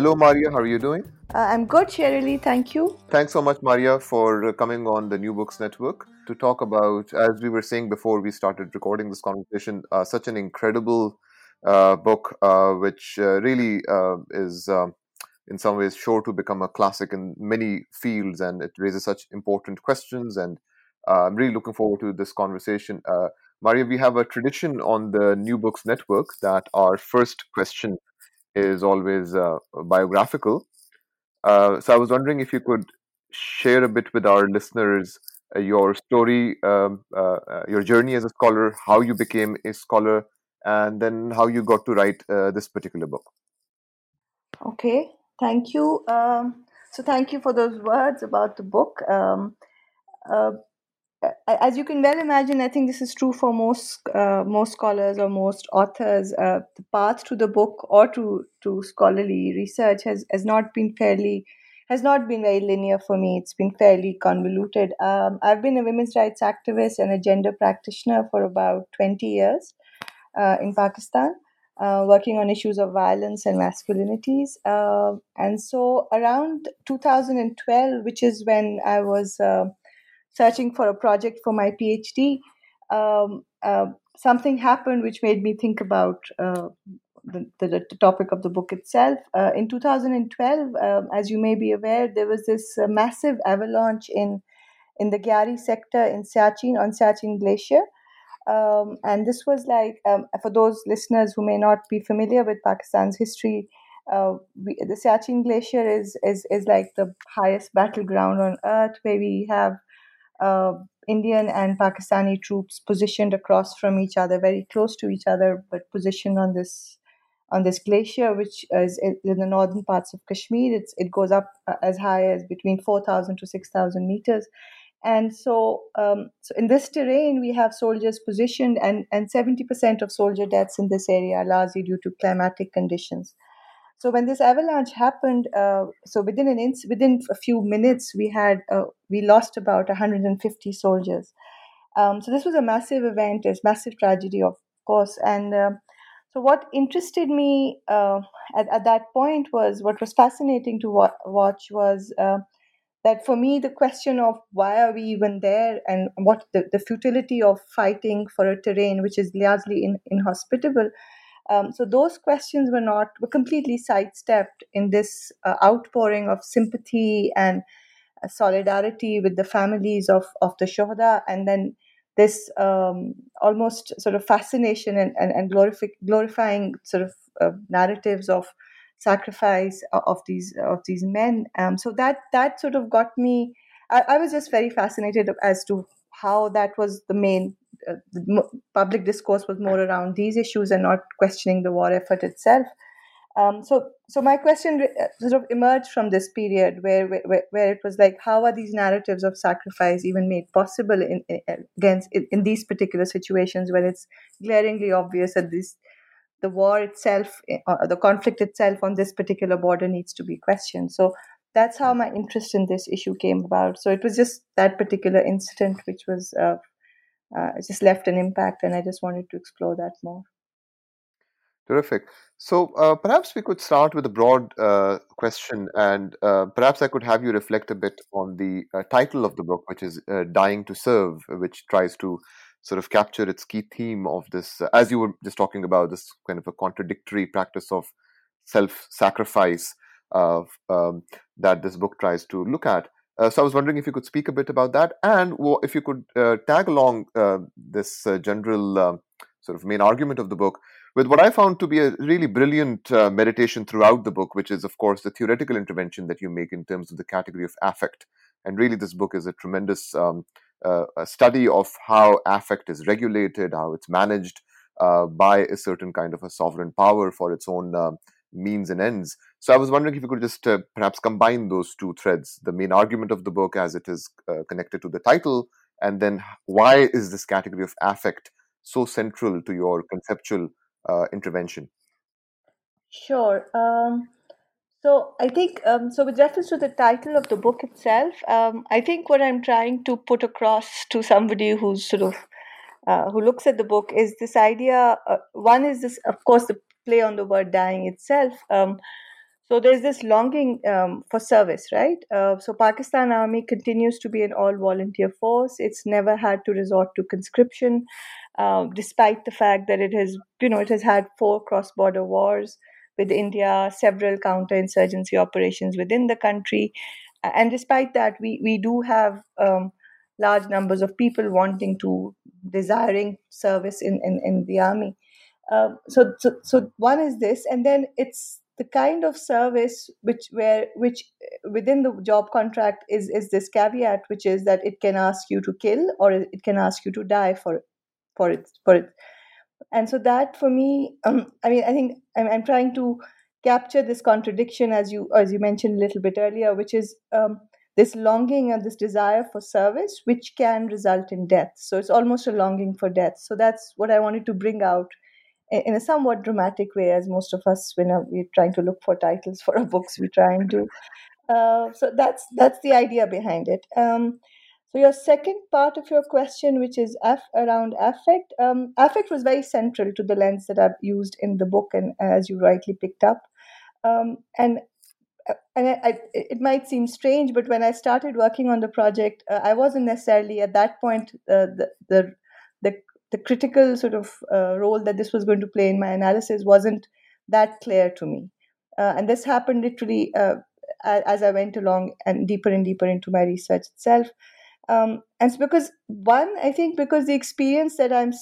Hello, Maria. How are you doing? Uh, I'm good, Shirley. Thank you. Thanks so much, Maria, for uh, coming on the New Books Network to talk about, as we were saying before we started recording this conversation, uh, such an incredible uh, book, uh, which uh, really is in some ways sure to become a classic in many fields, and it raises such important questions. And I'm really looking forward to this conversation. Maria, we have a tradition on the New Books Network that our first question is always uh, biographical. Uh, so I was wondering if you could share a bit with our listeners uh, your story, um, uh, uh, your journey as a scholar, how you became a scholar, and then how you got to write uh, this particular book. Okay, thank you. Um, so thank you for those words about the book. Um, as you can well imagine, I think this is true for most uh, most scholars or most authors. Uh, the path to the book or to to scholarly research has has not been fairly has not been very linear for me. It's been fairly convoluted. Um, I've been a women's rights activist and a gender practitioner for about twenty years uh, in Pakistan. Uh, working on issues of violence and masculinities. Uh, and so around 2012, which is when I was uh, searching for a project for my PhD, um, uh, something happened which made me think about uh, the, the, the, topic of the book itself. Uh, in 2012, um, as you may be aware, there was this uh, massive avalanche in in the Gyari sector in Siachen on Siachen Glacier. Um, and this was like, um, for those listeners who may not be familiar with Pakistan's history, uh, we, the Siachen Glacier is, is is like the highest battleground on earth, where we have uh, Indian and Pakistani troops positioned across from each other, very close to each other, but positioned on this on this glacier, which is in the northern parts of Kashmir. It's, it goes up uh, as high as between 4,000 to 6,000 meters. And so, um, so in this terrain, we have soldiers positioned, and, and 70% of soldier deaths in this area are largely due to climatic conditions. So when this avalanche happened, uh, so within an inch, within a few minutes, we had uh, we lost about 150 soldiers. Um, so this was a massive event, a massive tragedy, of course. And uh, so what interested me uh, at, at that point was what was fascinating to wa- watch was uh, that for me the question of why are we even there and what the, the futility of fighting for a terrain which is largely in, inhospitable um, so those questions were not were completely sidestepped in this uh, outpouring of sympathy and uh, solidarity with the families of of the shohada, and then this um, almost sort of fascination and and, and glorifi- glorifying sort of uh, narratives of sacrifice of these of these men. Um, so that that sort of got me. I, I was just very fascinated as to how that was the main uh, the public discourse was more around these issues and not questioning the war effort itself. Um, so, so my question uh, sort of emerged from this period where, where, where it was like, how are these narratives of sacrifice even made possible in, in against in, in, these particular situations when it's glaringly obvious that this the war itself, uh, the conflict itself on this particular border needs to be questioned. So that's how my interest in this issue came about. So it was just that particular incident which was uh, uh, it just left an impact, and I just wanted to explore that more. Terrific. So uh, perhaps we could start with a broad uh, question, and uh, perhaps I could have you reflect a bit on the uh, title of the book, which is uh, "Dying to Serve," which tries to sort of capture its key theme of this, as you were just talking about, this kind of a contradictory practice of self-sacrifice um, that this book tries to look at. Uh, so I was wondering if you could speak a bit about that, and if you could uh, tag along uh, this uh, general um, sort of main argument of the book with what I found to be a really brilliant uh, meditation throughout the book, which is, of course, the theoretical intervention that you make in terms of the category of affect. And really, this book is a tremendous um, uh, study of how affect is regulated, how it's managed uh, by a certain kind of a sovereign power for its own uh, means and ends. So I was wondering if you could just uh, perhaps combine those two threads the main argument of the book as it is uh, connected to the title, and then why is this category of affect so central to your conceptual uh, intervention? Sure. Um, so I think um, so. With reference to the title of the book itself, um, I think what I'm trying to put across to somebody who's sort of uh, who looks at the book is this idea. Uh, one is this, of course, the play on the word dying itself. Um, so there's this longing um, for service, right? Uh, so Pakistan Army continues to be an all volunteer force. It's never had to resort to conscription, uh, despite the fact that it has, you know, it has had four cross border wars with India, several counterinsurgency operations within the country, and despite that, we we do have um, large numbers of people wanting to desiring service in in, in the army. Uh, so, so so one is this, and then it's the kind of service which where which within the job contract is is this caveat which is that it can ask you to kill or it can ask you to die for for it for it. And so that for me um, i mean i think I'm, I'm trying to capture this contradiction as you as you mentioned a little bit earlier which is um, this longing and this desire for service which can result in death. So it's almost a longing for death. So that's what i wanted to bring out in a somewhat dramatic way, as most of us, when we're trying to look for titles for our books, we try and do. Uh, so that's that's the idea behind it. Um, so your second part of your question, which is F around affect, um, affect was very central to the lens that I've used in the book, and as you rightly picked up, um, and uh, and I, I, it might seem strange, but when I started working on the project, uh, I wasn't necessarily at that point uh, the the the critical sort of uh, role that this was going to play in my analysis wasn't that clear to me. Uh, and this happened literally uh, as I went along and deeper and deeper into my research itself. Um, and it's because one, I think, because the experience that I'm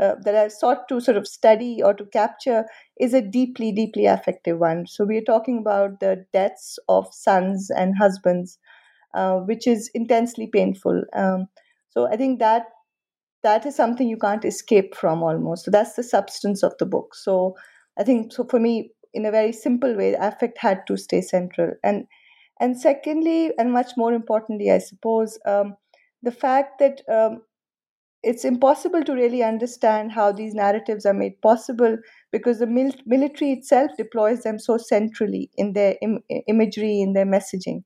uh, that I sought to sort of study or to capture is a deeply, deeply affective one. So we are talking about the deaths of sons and husbands, uh, which is intensely painful. Um, so I think that that is something you can't escape from almost. So that's the substance of the book. So I think so for me, in a very simple way, affect had to stay central. And and secondly, and much more importantly, I suppose, um, the fact that um, it's impossible to really understand how these narratives are made possible because the mil- military itself deploys them so centrally in their Im- imagery, in their messaging.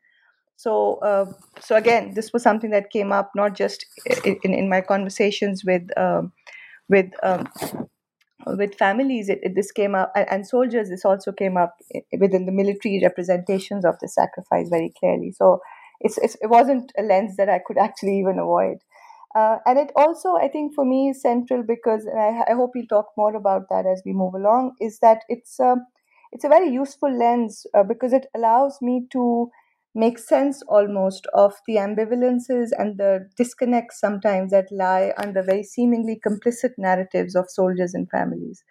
So, uh, so again, this was something that came up not just in, in my conversations with um, with um, with families. It, it, this came up, and soldiers. This also came up within the military representations of the sacrifice very clearly. So, it's, it's it wasn't a lens that I could actually even avoid. Uh, and it also, I think, for me is central because, I, I, hope we'll talk more about that as we move along. Is that it's a, um, it's a very useful lens uh, because it allows me to make sense almost of the ambivalences and the disconnects sometimes that lie under very seemingly complicit narratives of soldiers and families.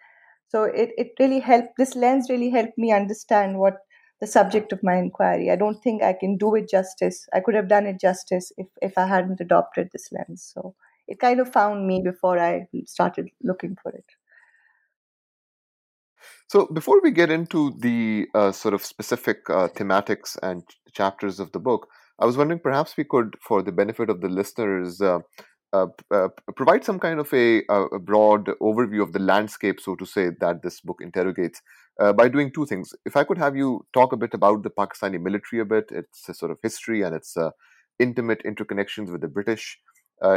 So it, it really helped, this lens really helped me understand what the subject of my inquiry. I don't think I can do it justice. I could have done it justice if, if I hadn't adopted this lens. So it kind of found me before I started looking for it. So, before we get into the uh, sort of specific uh, thematics and chapters of the book, I was wondering perhaps we could, for the benefit of the listeners, uh, uh, uh provide some kind of a, a, broad overview of the landscape, so to say, that this book interrogates uh, by doing two things. If I could have you talk a bit about the Pakistani military a bit, its a sort of history and its intimate interconnections with the British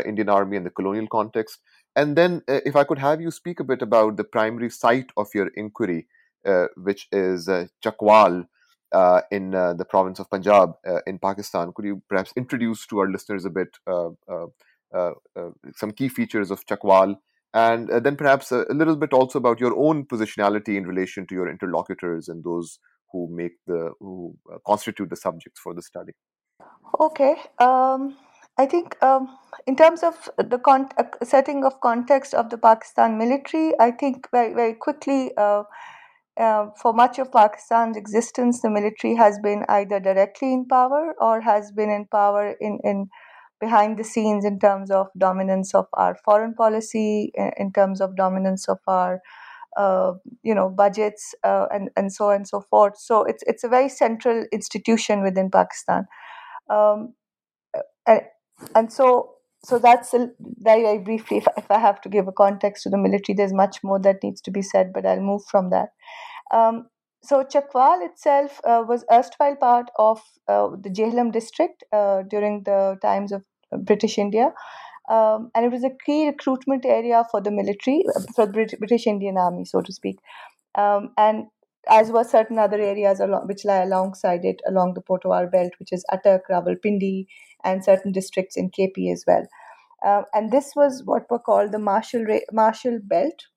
Indian Army and the colonial context and then, uh, if I could have you speak a bit about the primary site of your inquiry, uh, which is uh, Chakwal uh, in uh, the province of Punjab uh, in Pakistan, could you perhaps introduce to our listeners a bit some key features of Chakwal? And then perhaps a, a, little bit also about your own positionality in relation to your interlocutors and those who make the who constitute the subjects for the study. Okay. Um I think um, in terms of the con- uh, setting of context of the Pakistan military, I think very very quickly. Uh, uh, for much of Pakistan's existence, the military has been either directly in power or has been in power in, in behind the scenes in terms of dominance of our foreign policy, in terms of dominance of our uh, you know budgets uh, and and so on and so forth. So it's it's a very central institution within Pakistan, um, and, and so so that's very briefly. If, if I have to give a context to the military, there's much more that needs to be said, but I'll move from that. Um, so Chakwal itself uh, was erstwhile part of uh, the Jhelum district uh, during the times of British India. Um, and it was a key recruitment area for the military, uh, for the British Indian Army, so to speak. Um, and as were certain other areas along, which lie alongside it, along the Potwar belt, which is Attock, Rawalpindi, and certain districts in KP as well. Uh, and this was what were called the Martial, Martial Belt,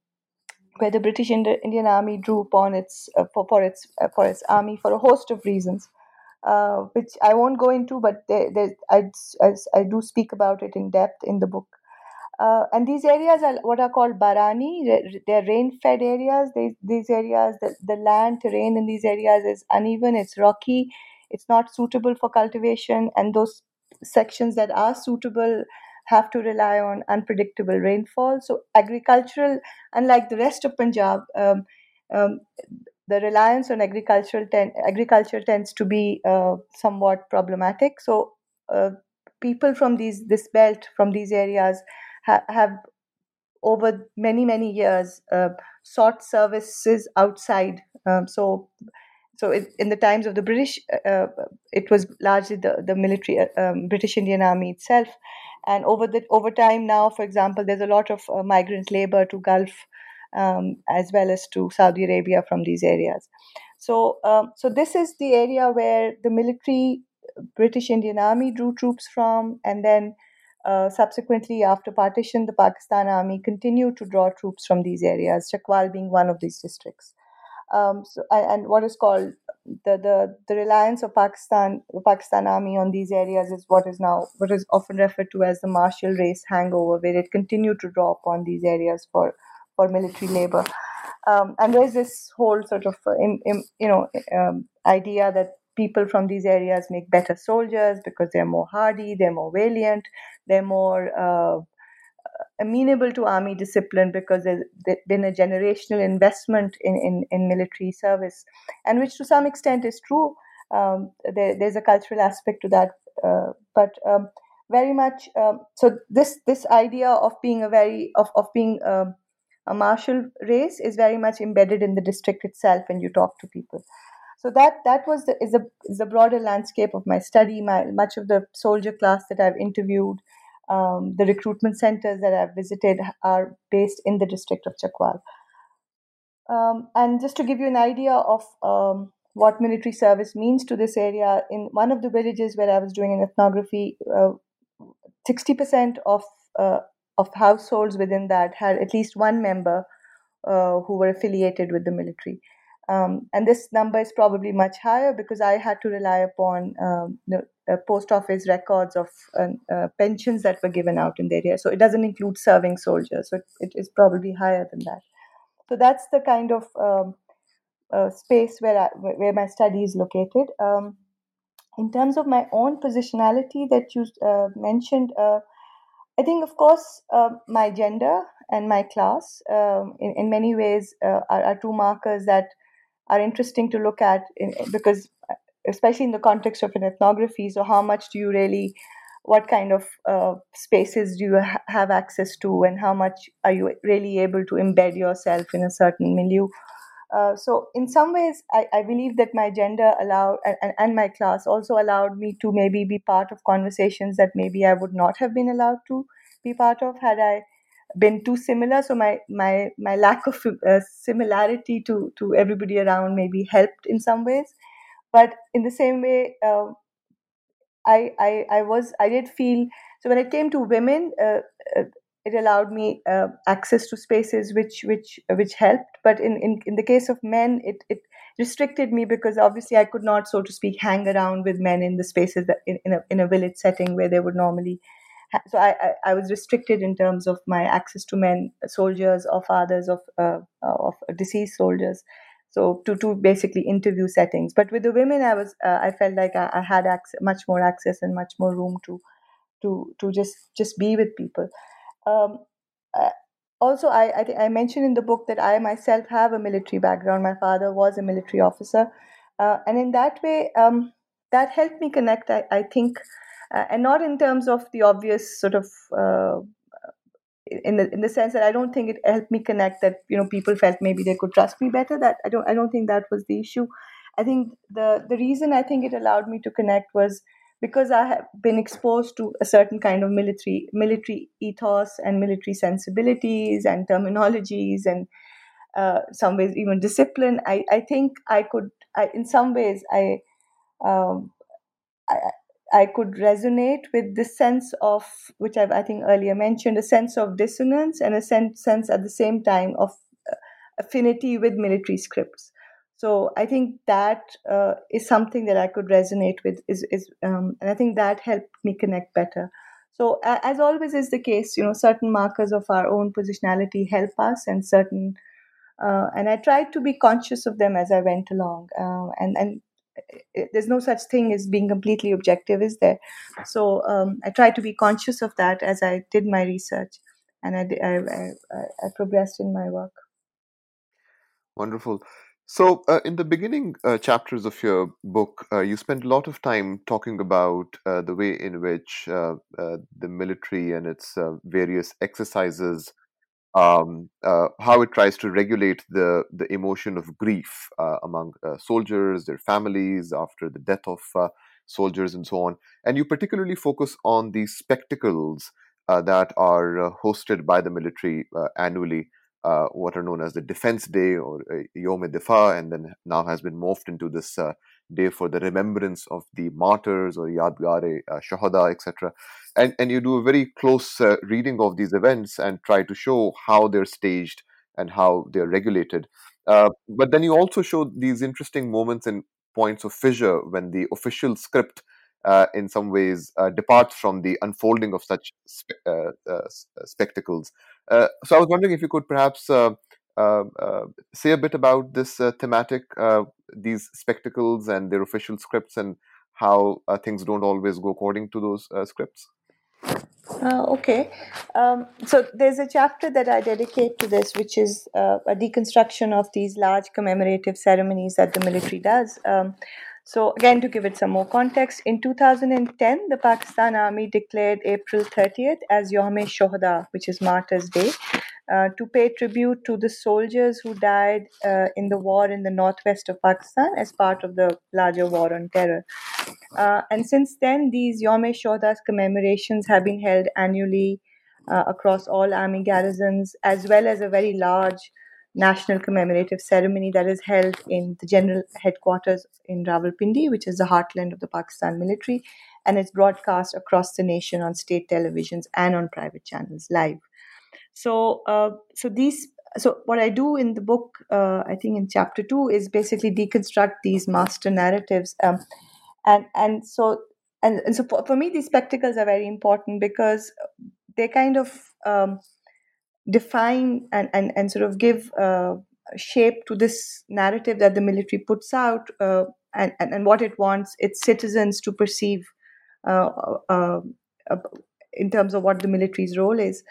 where the British Indian Army drew upon its uh, for, for, its uh, for its army for a host of reasons, uh, which I won't go into, but they, they, I, I, I, do speak about it in depth in the book. Uh, and these areas are what are called barani. They're rain-fed areas. They, these areas, the, the land terrain in these areas is uneven. It's rocky. It's not suitable for cultivation, and those sections that are suitable have to rely on unpredictable rainfall. So, agricultural, unlike the rest of Punjab, um, um, the reliance on agricultural ten- agriculture tends to be uh, somewhat problematic. So, uh, people from these this belt from these areas ha- have over many many years uh, sought services outside. Um, so so it, in the times of the British, uh, uh, it was largely the the military, uh, um, British Indian Army itself, and over the over time now, for example, there's a lot of uh, migrant labor to Gulf um, as well as to Saudi Arabia from these areas. So um, so this is the area where the military, British Indian Army drew troops from, and then. Uh, subsequently, after partition, the Pakistan Army continued to draw troops from these areas, Chakwal being one of these districts. Um, so, and what is called the, the, the reliance of Pakistan, the Pakistan army on these areas is what is now what is often referred to as the martial race hangover, where it continued to draw upon these areas for for military labor. Um, and there's this whole sort of uh, in, in, you know um, idea that people from these areas make better soldiers because they're more hardy, they're more valiant, they're more uh, amenable to army discipline because there's been a generational investment in, in, in military service, and which to some extent is true. Um, there, there's a cultural aspect to that, uh, but um, very much um, so. This this idea of being a very of of being um, a martial race is very much embedded in the district itself when you talk to people. So that that was the, is a is the broader landscape of my study. My much of the soldier class that I've interviewed um, the recruitment centers that I've visited are based in the district of Chakwal. Um, and just to give you an idea of um, what military service means to this area, in one of the villages where I was doing an ethnography, uh, 60% of uh, of households within that had at least one member uh, who were affiliated with the military. Um, and this number is probably much higher because I had to rely upon um, the uh, post office records of uh, uh, pensions that were given out in the area. So it doesn't include serving soldiers. So it, it is probably higher than that. So that's the kind of um, uh, space where I, where my study is located. Um, in terms of my own positionality that you uh, mentioned, uh, I think, of course, my gender and my class, um, in, in many ways, are, are, two markers that are interesting to look at in, because especially in the context of an ethnography so how much do you really what kind of uh, spaces do you ha- have access to and how much are you really able to embed yourself in a certain milieu? Uh, so in some ways I, I, believe that my gender allowed and, and my class also allowed me to maybe be part of conversations that maybe i would not have been allowed to be part of had i been too similar so my my my lack of uh, similarity to to everybody around maybe helped in some ways. But in the same way uh, I, I i was i did feel so when it came to women uh, uh, it allowed me uh, access to spaces which which which helped. But in, in in the case of men it it restricted me because obviously i could not so to speak hang around with men in the spaces that in, in a in a village setting where they would normally so I, I, I was restricted in terms of my access to men soldiers or fathers of uh, of deceased soldiers so to to basically interview settings. But with the women, I was uh, I felt like I, I had access, much more access and much more room to to to just just be with people. Um, uh, also, I I, th- I, mentioned in the book that I myself have a military background. My father was a military officer, uh, and in that way, um, that helped me connect. I, I think, uh, and not in terms of the obvious sort of. Uh, in the in the sense that I don't think it helped me connect that you know people felt maybe they could trust me better that I don't I don't think that was the issue I think the the reason I think it allowed me to connect was because I have been exposed to a certain kind of military military ethos and military sensibilities and terminologies and uh, some ways even discipline. I, I think I could I, in some ways I, um, I I could resonate with the sense of which I've I think earlier mentioned a sense of dissonance and a sense sense at the same time of uh, affinity with military scripts. So I think that uh, is something that I could resonate with. Is is um, and I think that helped me connect better. So uh, as always is the case, you know, certain markers of our own positionality help us, and certain, uh, and I tried to be conscious of them as I went along. Uh, and and there's no such thing as being completely objective, is there? So um, I tried to be conscious of that as I did my research, and I I, I, I progressed in my work. Wonderful. So, uh, in the beginning uh, chapters of your book, uh, you spent a lot of time talking about uh, the way in which uh, uh, the military and its various exercises, um, how it tries to regulate the, the emotion of grief among soldiers, their families, after the death of soldiers, and so on. And you particularly focus on the spectacles that are hosted by the military annually uh, what are known as the Defense Day or uh, Yom Difa, and then now has been morphed into this uh, day for the remembrance of the martyrs or Yadgare uh, Shahada, etc. And, and you do a very close uh, reading of these events and try to show how they're staged and how they're regulated. Uh, but then you also show these interesting moments and points of fissure when the official script uh, in some ways uh, departs from the unfolding of such spe- uh, uh spectacles. Uh, so I was wondering if you could perhaps say a bit about this thematic, these spectacles and their official scripts, and how things don't always go according to those scripts. Uh, okay. Um, so there's a chapter that I dedicate to this, which is uh, a deconstruction of these large commemorative ceremonies that the military does. Um, so, again, to give it some more context, in 2010, the Pakistan Army declared April 30th as Yom Shohada, which is Martyrs' Day, uh, to pay tribute to the soldiers who died uh, in the war in the northwest of Pakistan as part of the larger war on terror. Uh, and since then, these Yom Shohada commemorations have been held annually uh, across all army garrisons, as well as a very large national commemorative ceremony that is held in the general headquarters in Rawalpindi, which is the heartland of the Pakistan military, and it's broadcast across the nation on state televisions and on private channels live. So, uh, so these, so what I do in the book, uh, I think in chapter two, is basically deconstruct these master narratives, um, and and so and, and so for, for me, these spectacles are very important because they kind of um, define and, and, and sort of give uh, shape to this narrative that the military puts out uh, and, and, and, what it wants its citizens to perceive uh, uh, uh, in terms of what the military's role is.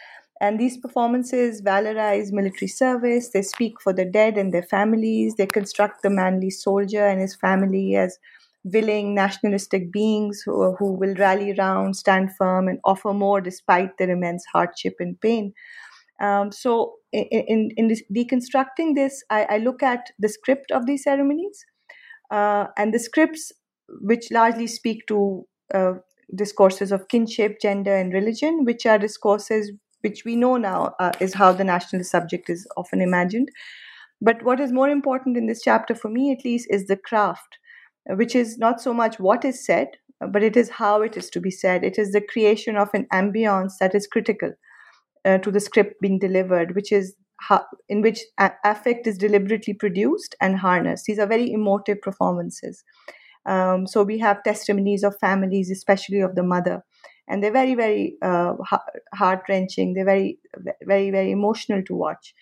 And these performances valorize military service, they speak for the dead and their families, they construct the manly soldier and his family as willing nationalistic beings who, who will rally around, stand firm, and offer more despite their immense hardship and pain. Um, so, in, in, in this, deconstructing this, I, I, look at the script of these ceremonies uh, and the scripts which largely speak to uh, discourses of kinship, gender, and religion, which are discourses which we know now uh, is how the national subject is often imagined. But what is more important in this chapter, for me at least, is the craft, which is not so much what is said, but it is how it is to be said. It is the creation of an ambience that is critical uh, to the script being delivered, which is how, in which a- affect is deliberately produced and harnessed. These are very emotive performances. Um, so we have testimonies of families, especially of the mother, and they're very, very uh, heart wrenching. They're very, very, very emotional to watch.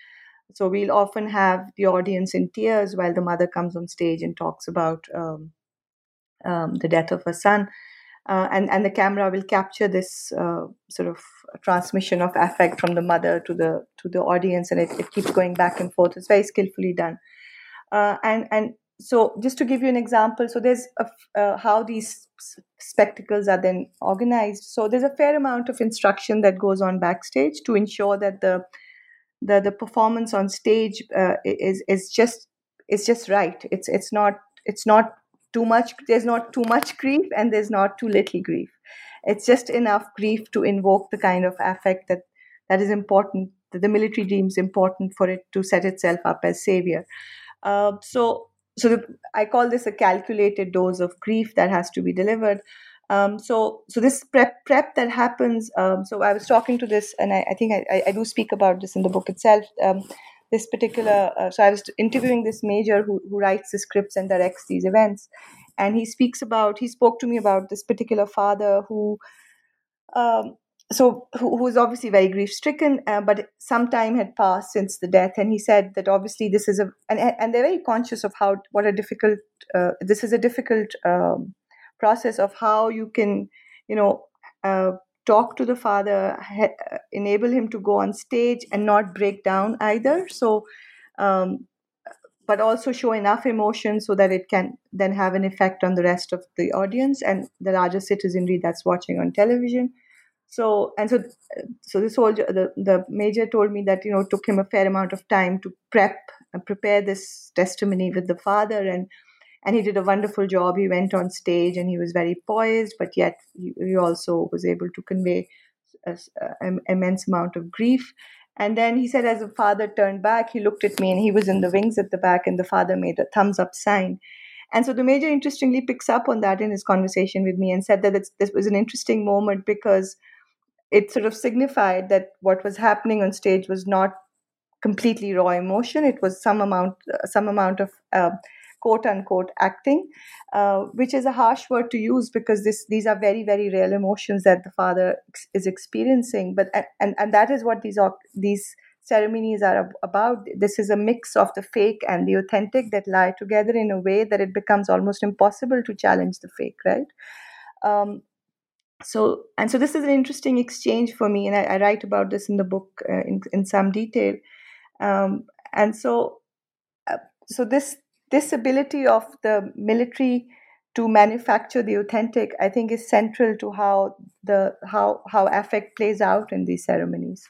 So we'll often have the audience in tears while the mother comes on stage and talks about um, um, the death of her son. Uh, and and the camera will capture this uh, sort of transmission of affect from the mother to the to the audience, and it, it keeps going back and forth. It's very skillfully done. Uh, and and so just to give you an example, so there's a, uh, how these spectacles are then organized. So there's a fair amount of instruction that goes on backstage to ensure that the the the performance on stage uh, is is just is just right. It's it's not it's not too much. There's not too much grief and there's not too little grief. It's just enough grief to invoke the kind of affect that that is important. That the military deems important for it to set itself up as savior. Uh, so so the, I call this a calculated dose of grief that has to be delivered. Um, so, so this prep prep that happens. Um, so I was talking to this, and I, I think I, I, do speak about this in the book itself. Um, this particular, uh, so I was interviewing this major who who writes the scripts and directs these events, and he speaks about. He spoke to me about this particular father who. Um, so who, was obviously very grief stricken uh, but some time had passed since the death and he said that obviously this is a and, and they're very conscious of how what a difficult uh, this is a difficult um, process of how you can you know uh, talk to the father ha- enable him to go on stage and not break down either. So um, but also show enough emotion so that it can then have an effect on the rest of the audience and the larger citizenry that's watching on television so and so so the soldier the, the major told me that you know it took him a fair amount of time to prep and prepare this testimony with the father and and he did a wonderful job. He went on stage and he was very poised, but yet he, he also was able to convey an immense amount of grief. And then he said, as the father turned back, he looked at me and he was in the wings at the back, and the father made a thumbs up sign. And so the major interestingly picks up on that in his conversation with me and said that this was an interesting moment because it sort of signified that what was happening on stage was not completely raw emotion. It was some amount, uh, some amount of uh, quote unquote acting, uh, which is a harsh word to use because this these are very very real emotions that the father ex- is experiencing. But and and that is what these these ceremonies are about. This is a mix of the fake and the authentic that lie together in a way that it becomes almost impossible to challenge the fake, right? Um, so and so this is an interesting exchange for me, and I, I write about this in the book uh, in in some detail. Um, and so uh, so this this ability of the military to manufacture the authentic, I think, is central to how the how how affect plays out in these ceremonies.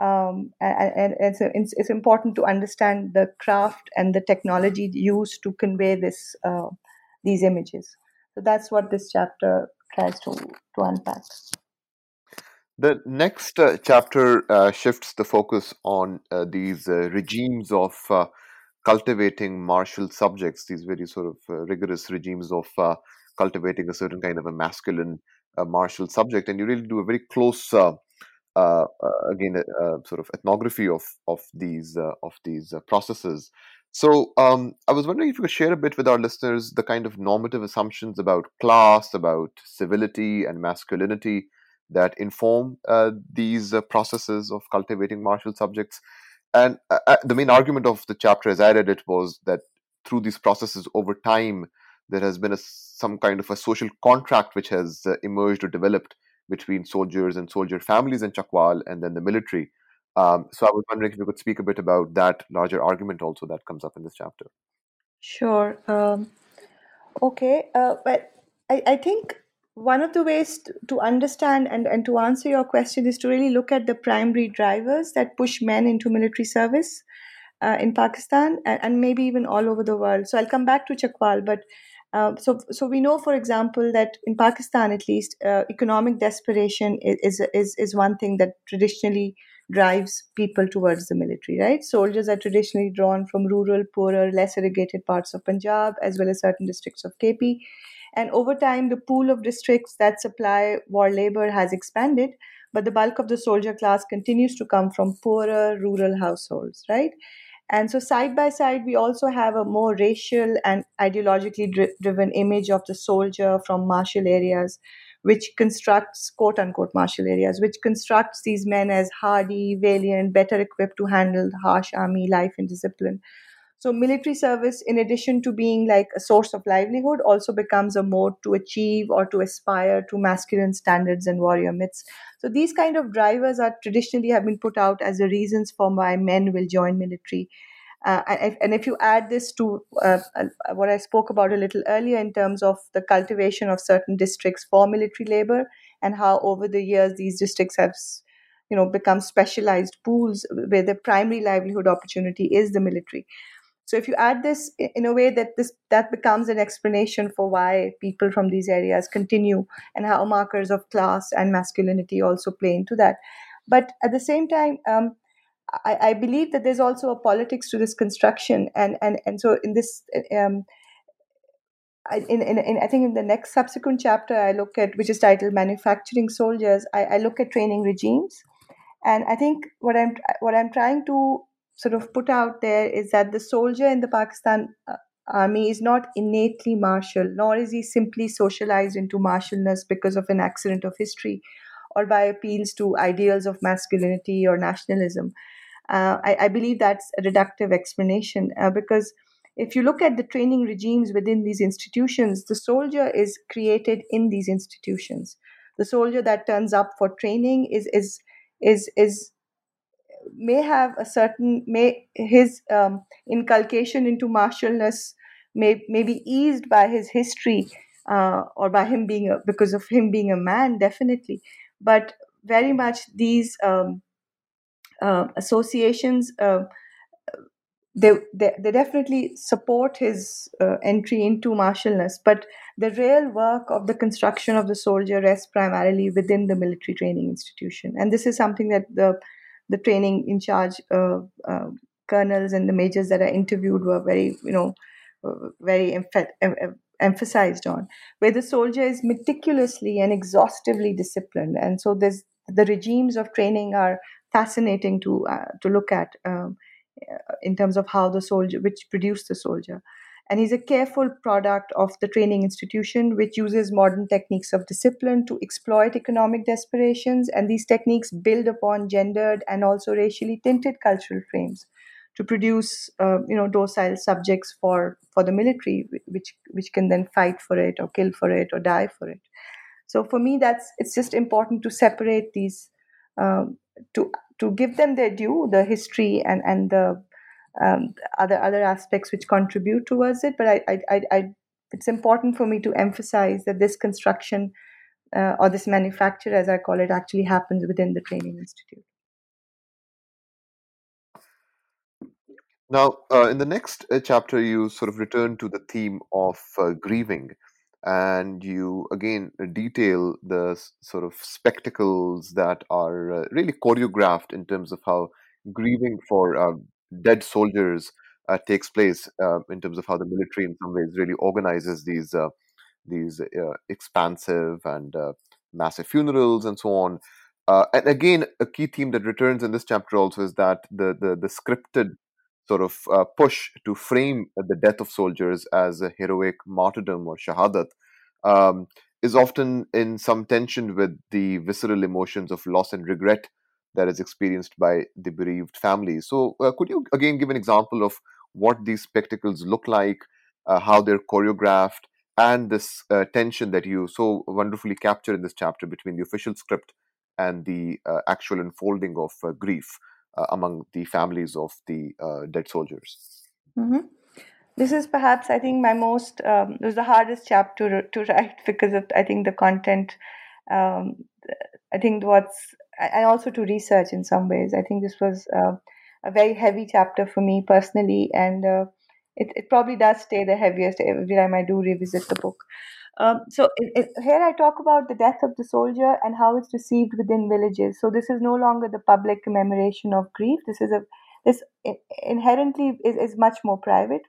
Um, and, and so it's, it's, important to understand the craft and the technology used to convey this uh, these images. So that's what this chapter tries to to unpack. The next uh, chapter uh, shifts the focus on uh, these uh, regimes of uh, cultivating martial subjects, these very sort of uh, rigorous regimes of cultivating a certain kind of a masculine martial subject, and you really do a very close, again, sort of ethnography of of these of these processes. So, um, I was wondering if you could share a bit with our listeners the kind of normative assumptions about class, about civility, and masculinity that inform these processes of cultivating martial subjects and uh, uh, the main argument of the chapter, as I read it, was that through these processes over time, there has been a, some kind of a social contract which has uh, emerged or developed between soldiers and soldier families in Chakwal and then the military. Um, so I was wondering if you could speak a bit about that larger argument also that comes up in this chapter. Sure. Um, okay. Uh, but I, I think one of the ways to understand and, and to answer your question is to really look at the primary drivers that push men into military service uh, in Pakistan and, and, maybe even all over the world. So I'll come back to Chakwal, but uh, so so we know, for example, that in Pakistan, at least, uh, economic desperation is, is is one thing that traditionally drives people towards the military. Right, soldiers are traditionally drawn from rural, poorer, less irrigated parts of Punjab as well as certain districts of KP and over time, the pool of districts that supply war labor has expanded, but the bulk of the soldier class continues to come from poorer rural households, right? And so, side by side, we also have a more racial and ideologically dri- driven image of the soldier from martial areas, which constructs quote unquote martial areas, which constructs these men as hardy, valiant, better equipped to handle harsh army life and discipline. So, military service, in addition to being like a source of livelihood, also becomes a mode to achieve or to aspire to masculine standards and warrior myths. So, these kind of drivers are traditionally have been put out as the reasons for why men will join military. Uh, and if you add this to uh, uh, what I spoke about a little earlier in terms of the cultivation of certain districts for military labor and how over the years these districts have you know become specialized pools where the primary livelihood opportunity is the military so if you add this in a way that this that becomes an explanation for why people from these areas continue and how markers of class and masculinity also play into that. But at the same time, um, I, I, believe that there's also a politics to this construction, and and and so in this. Um, I, in, in, in, I think in the next subsequent chapter, I look at which is titled "Manufacturing Soldiers." I, I look at training regimes, and I think what I'm what I'm trying to sort of put out there is that the soldier in the Pakistan uh, army is not innately martial, nor is he simply socialized into martialness because of an accident of history or by appeals to ideals of masculinity or nationalism. Uh, I, I, believe that's a reductive explanation uh, because if you look at the training regimes within these institutions, the soldier is created in these institutions. The soldier that turns up for training is is is is may have a certain may his um, inculcation into martialness may may be eased by his history uh, or by him being a, because of him being a man definitely but very much these um, uh, associations uh, they, they, they definitely support his uh, entry into martialness but the real work of the construction of the soldier rests primarily within the military training institution. And this is something that the the training in charge uh, colonels and the majors that are interviewed were very, you know, very emph- em- emphasized on, where the soldier is meticulously and exhaustively disciplined, and so there's the regimes of training are fascinating to uh, to look at um, in terms of how the soldier, which produced the soldier. And he's a careful product of the training institution which uses modern techniques of discipline to exploit economic desperations. And these techniques build upon gendered and also racially tinted cultural frames to produce uh, you know docile subjects for for the military which which can then fight for it or kill for it or die for it. So for me that's it's just important to separate these um, to to give them their due the history and and the um, other other aspects which contribute towards it. But I, I, I, it's important for me to emphasize that this construction uh, or this manufacture, as I call it, actually happens within the training institute. Now, uh, in the next uh, chapter, you sort of return to the theme of uh, grieving, and you again detail the sort of spectacles that are uh, really choreographed in terms of how grieving for uh, dead soldiers uh, takes place uh, in terms of how the military, in some ways, really organizes these uh, these uh, expansive and massive funerals and so on. And again, a key theme that returns in this chapter also is that the the, the scripted sort of push to frame the death of soldiers as a heroic martyrdom or shahadat um, is often in some tension with the visceral emotions of loss and regret that is experienced by the bereaved families. So, uh, could you again give an example of what these spectacles look like, uh, how they're choreographed, and this uh, tension that you so wonderfully capture in this chapter between the official script and the uh, actual unfolding of uh, grief uh, among the families of the dead soldiers? Mm-hmm. This is perhaps, I think, my most, um, it was the hardest chapter to, write because of, I think, the content. Um, I think what's and also to research in some ways. I think this was uh, a very heavy chapter for me personally, and uh, it, it probably does stay the heaviest every time I do revisit the book. Um, so it, it, here I talk about the death of the soldier and how it's received within villages. So this is no longer the public commemoration of grief. This is a this inherently is, is much more private,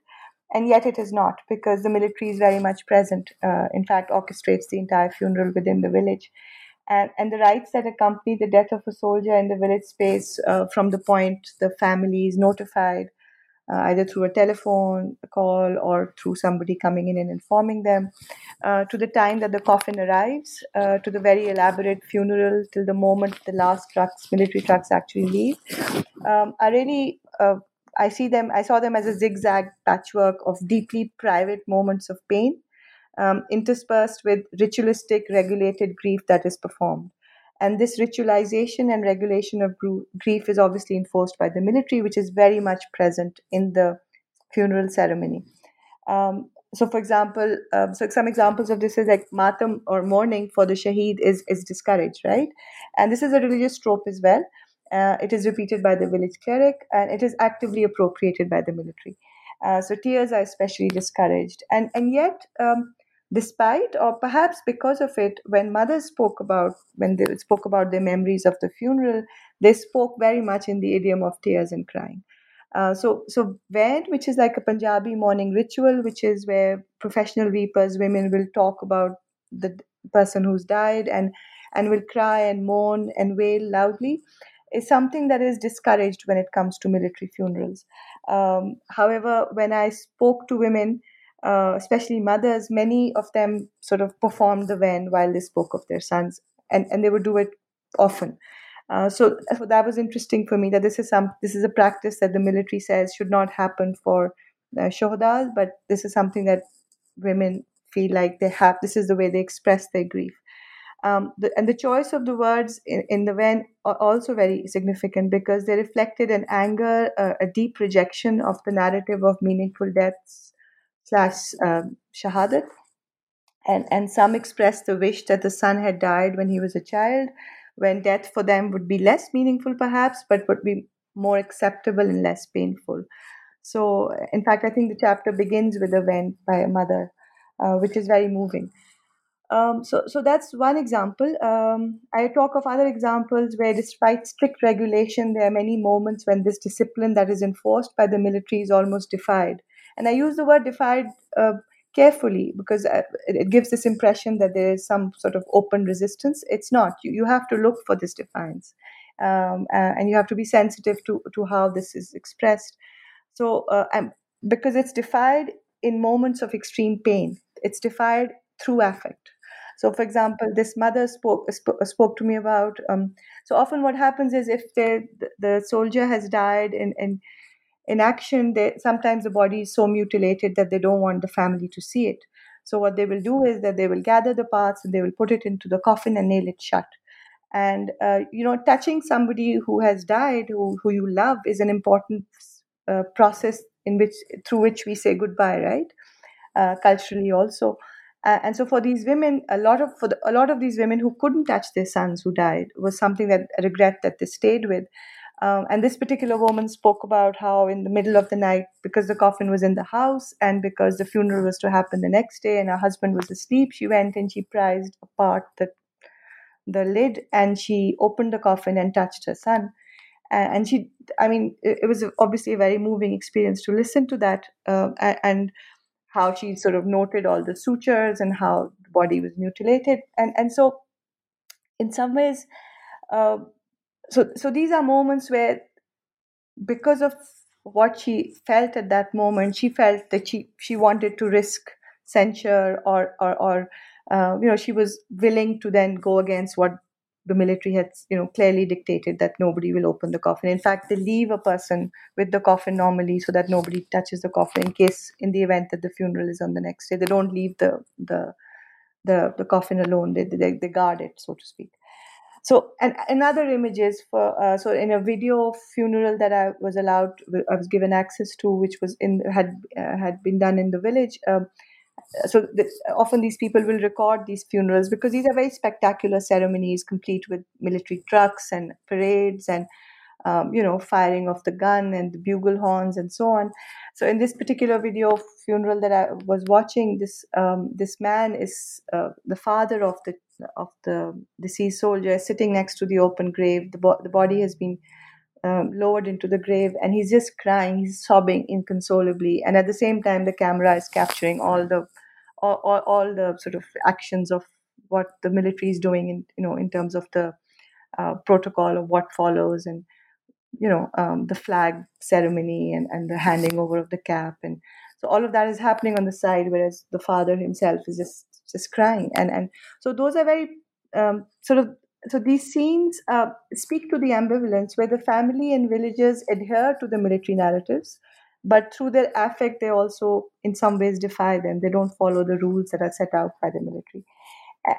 and yet it is not because the military is very much present. Uh, in fact, orchestrates the entire funeral within the village and, and the rites that accompany the death of a soldier in the village space uh, from the point the family is notified uh, either through a telephone call or through somebody coming in and informing them, uh, to the time that the coffin arrives, uh, to the very elaborate funeral, till the moment the last trucks, military trucks, actually leave. Um, I really, uh, I see them, I saw them as a zigzag patchwork of deeply private moments of pain, um, interspersed with ritualistic, regulated grief that is performed. And this ritualization and regulation of grief is obviously enforced by the military, which is very much present in the funeral ceremony. Um, so, for example, um, so some examples of this is like matam or mourning for the shaheed is is discouraged, right? And this is a religious trope as well. Uh, it is repeated by the village cleric, and it is actively appropriated by the military. Uh, so tears are especially discouraged, and and yet um, despite or perhaps because of it when mothers spoke about when they spoke about their memories of the funeral they spoke very much in the idiom of tears and crying. Uh, so so when which is like a punjabi mourning ritual which is where professional weepers women will talk about the person who's died and and will cry and mourn and wail loudly is something that is discouraged when it comes to military funerals. Um, however when i spoke to women uh, especially mothers, many of them sort of performed the ven while they spoke of their sons, and, and they would do it often. Uh, so, that was interesting for me that this is some this is a practice that the military says should not happen for uh, shohadas, but this is something that women feel like they have. This is the way they express their grief. Um, the, and the choice of the words in, in, the ven are also very significant because they reflected an anger, uh, a deep rejection of the narrative of meaningful deaths slash um, shahadat. And, and some expressed the wish that the son had died when he was a child, when death for them would be less meaningful perhaps, but would be more acceptable and less painful. So, in fact, I think the chapter begins with a ven by a mother, uh, which is very moving. Um, so, so that's one example. Um, I talk of other examples where, despite strict regulation, there are many moments when this discipline that is enforced by the military is almost defied. And I use the word defied uh, carefully because uh, it gives this impression that there is some sort of open resistance. It's not. You, you have to look for this defiance. Um, and you have to be sensitive to, to how this is expressed. So, uh, because it's defied in moments of extreme pain, it's defied through affect. So, for example, this mother spoke spoke, spoke to me about. Um, so often, what happens is if the the soldier has died in in in action, they, sometimes the body is so mutilated that they don't want the family to see it. So what they will do is that they will gather the parts and they will put it into the coffin and nail it shut. And uh, you know, touching somebody who has died, who who you love, is an important uh, process in which through which we say goodbye, right? Uh, culturally also. and so for these women, a lot of for the, a lot of these women who couldn't touch their sons who died was something that regret that they stayed with. Um, and this particular woman spoke about how, in the middle of the night, because the coffin was in the house and because the funeral was to happen the next day and her husband was asleep, she went and she prized apart the, the lid and she opened the coffin and touched her son. And she, I mean, it, was obviously a very moving experience to listen to that uh, and how she sort of noted all the sutures and how the body was mutilated. And, and so, in some ways, uh, so so these are moments where because of what she felt at that moment she felt that she she wanted to risk censure or or, or uh, you know she was willing to then go against what the military had you know clearly dictated that nobody will open the coffin. In fact they leave a person with the coffin normally so that nobody touches the coffin in case in the event that the funeral is on the next day. They don't leave the the the, the coffin alone. They, they they guard it so to speak so and another images for uh, so in a video funeral that i was allowed i was given access to which was in had uh, had been done in the village um, so th- often these people will record these funerals because these are very spectacular ceremonies complete with military trucks and parades and um, you know firing of the gun and the bugle horns and so on so in this particular video of funeral that i was watching this um, this man is uh, the father of the of the deceased soldier sitting next to the open grave. The, bo- the body has been um, lowered into the grave, and he's just crying. He's sobbing inconsolably, and at the same time, the camera is capturing all the all, all, all the sort of actions of what the military is doing in you know in terms of the uh, protocol of what follows and you know um, the flag ceremony and, and the handing over of the cap and so all of that is happening on the side whereas the father himself is just just crying. And and so those are very um, sort of so these scenes uh, speak to the ambivalence where the family and villagers adhere to the military narratives but through their affect they also in some ways defy them. They don't follow the rules that are set out by the military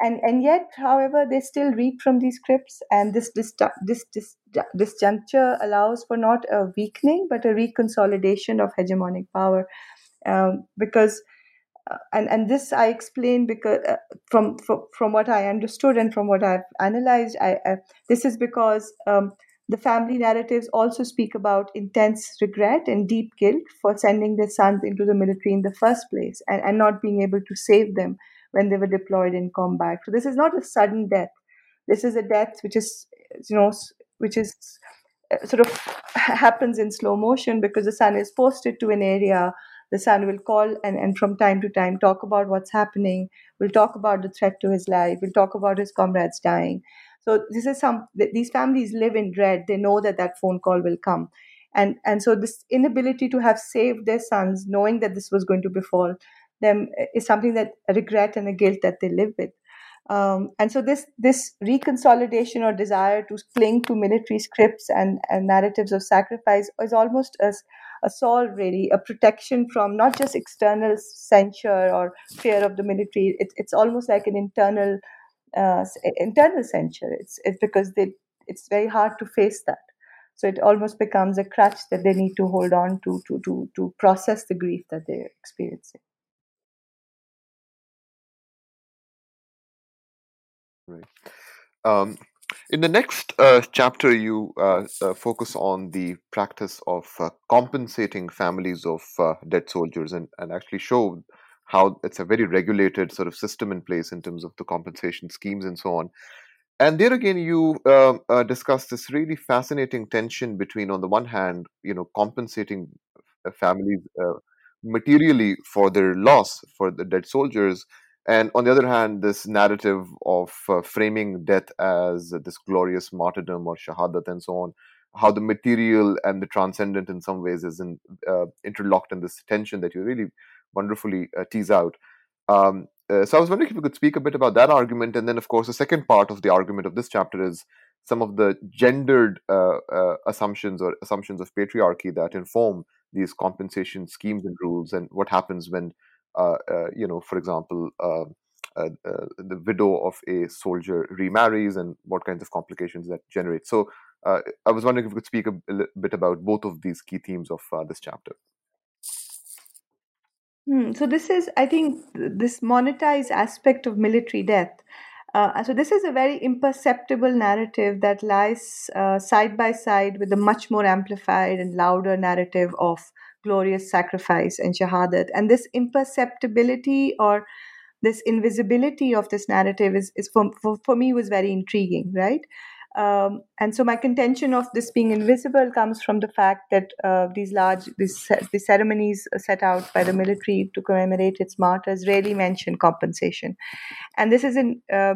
and and yet however they still read from these scripts and this this this this disjuncture allows for not a weakening but a reconsolidation of hegemonic power. Um, because uh, and and this I explain because uh, from, from from what I understood and from what I've analyzed, I, I this is because um, the family narratives also speak about intense regret and deep guilt for sending their sons into the military in the first place and, and not being able to save them when they were deployed in combat. So this is not a sudden death. This is a death which is you know which is uh, sort of happens in slow motion because the son is posted to an area. The son will call and, and from time to time talk about what's happening. We'll talk about the threat to his life. We'll talk about his comrades dying. So this is some these families live in dread. They know that that phone call will come. And and so this inability to have saved their sons knowing that this was going to befall them is something that a regret and a guilt that they live with. Um, and so this this reconsolidation or desire to cling to military scripts and, and narratives of sacrifice is almost as a solve really a protection from not just external censure or fear of the military. It, it's almost like an internal uh, internal censure. It's, it's because they it's very hard to face that. So it almost becomes a crutch that they need to hold on to to to to process the grief that they're experiencing right um, in the next uh, chapter, you uh, uh, focus on the practice of uh, compensating families of uh, dead soldiers and, and actually show how it's a very regulated sort of system in place in terms of the compensation schemes and so on. And there again, you uh, discuss this really fascinating tension between, on the one hand, you know, compensating families materially for their loss for the dead soldiers, and on the other hand this narrative of uh, framing death as this glorious martyrdom or shahadat and so on how the material and the transcendent in some ways is in, uh, interlocked in this tension that you really wonderfully uh, tease out. Um, uh, so i was wondering if you could speak a bit about that argument. And then of course the second part of the argument of this chapter is some of the gendered uh, uh, assumptions or assumptions of patriarchy that inform these compensation schemes and rules and what happens when you know, for example, uh, the widow of a soldier remarries and what kinds of complications that generate. So I was wondering if you could speak a, a bit about both of these key themes of this chapter. Hmm. So this is, I think, this monetized aspect of military death. Uh, so this is a very imperceptible narrative that lies uh, side by side with the much more amplified and louder narrative of glorious sacrifice and shahadat. And this imperceptibility or this invisibility of this narrative is, is for, for, for me was very intriguing, right? Um, and so my contention of this being invisible comes from the fact that uh, these large these, these ceremonies set out by the military to commemorate its martyrs rarely mention compensation, and this is in uh,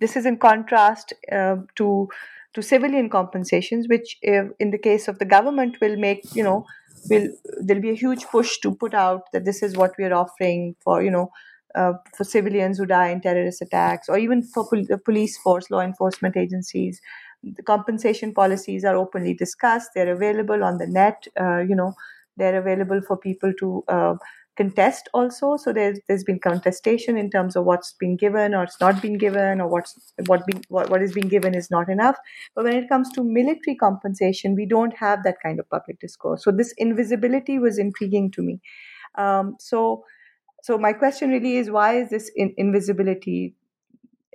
this is in contrast uh, to to civilian compensations, which if in the case of the government will make you know will there'll be a huge push to put out that this is what we are offering for you know uh, for civilians who die in terrorist attacks or even for pol- the police force law enforcement agencies. The compensation policies are openly discussed. They're available on the net uh, you know they're available for people to uh, contest also. So there's there's been contestation in terms of what's been given or it's not been given or what's what being what, what is being given is not enough. But when it comes to military compensation we don't have that kind of public discourse. So this invisibility was intriguing to me. Um, so so my question really is why is this in, invisibility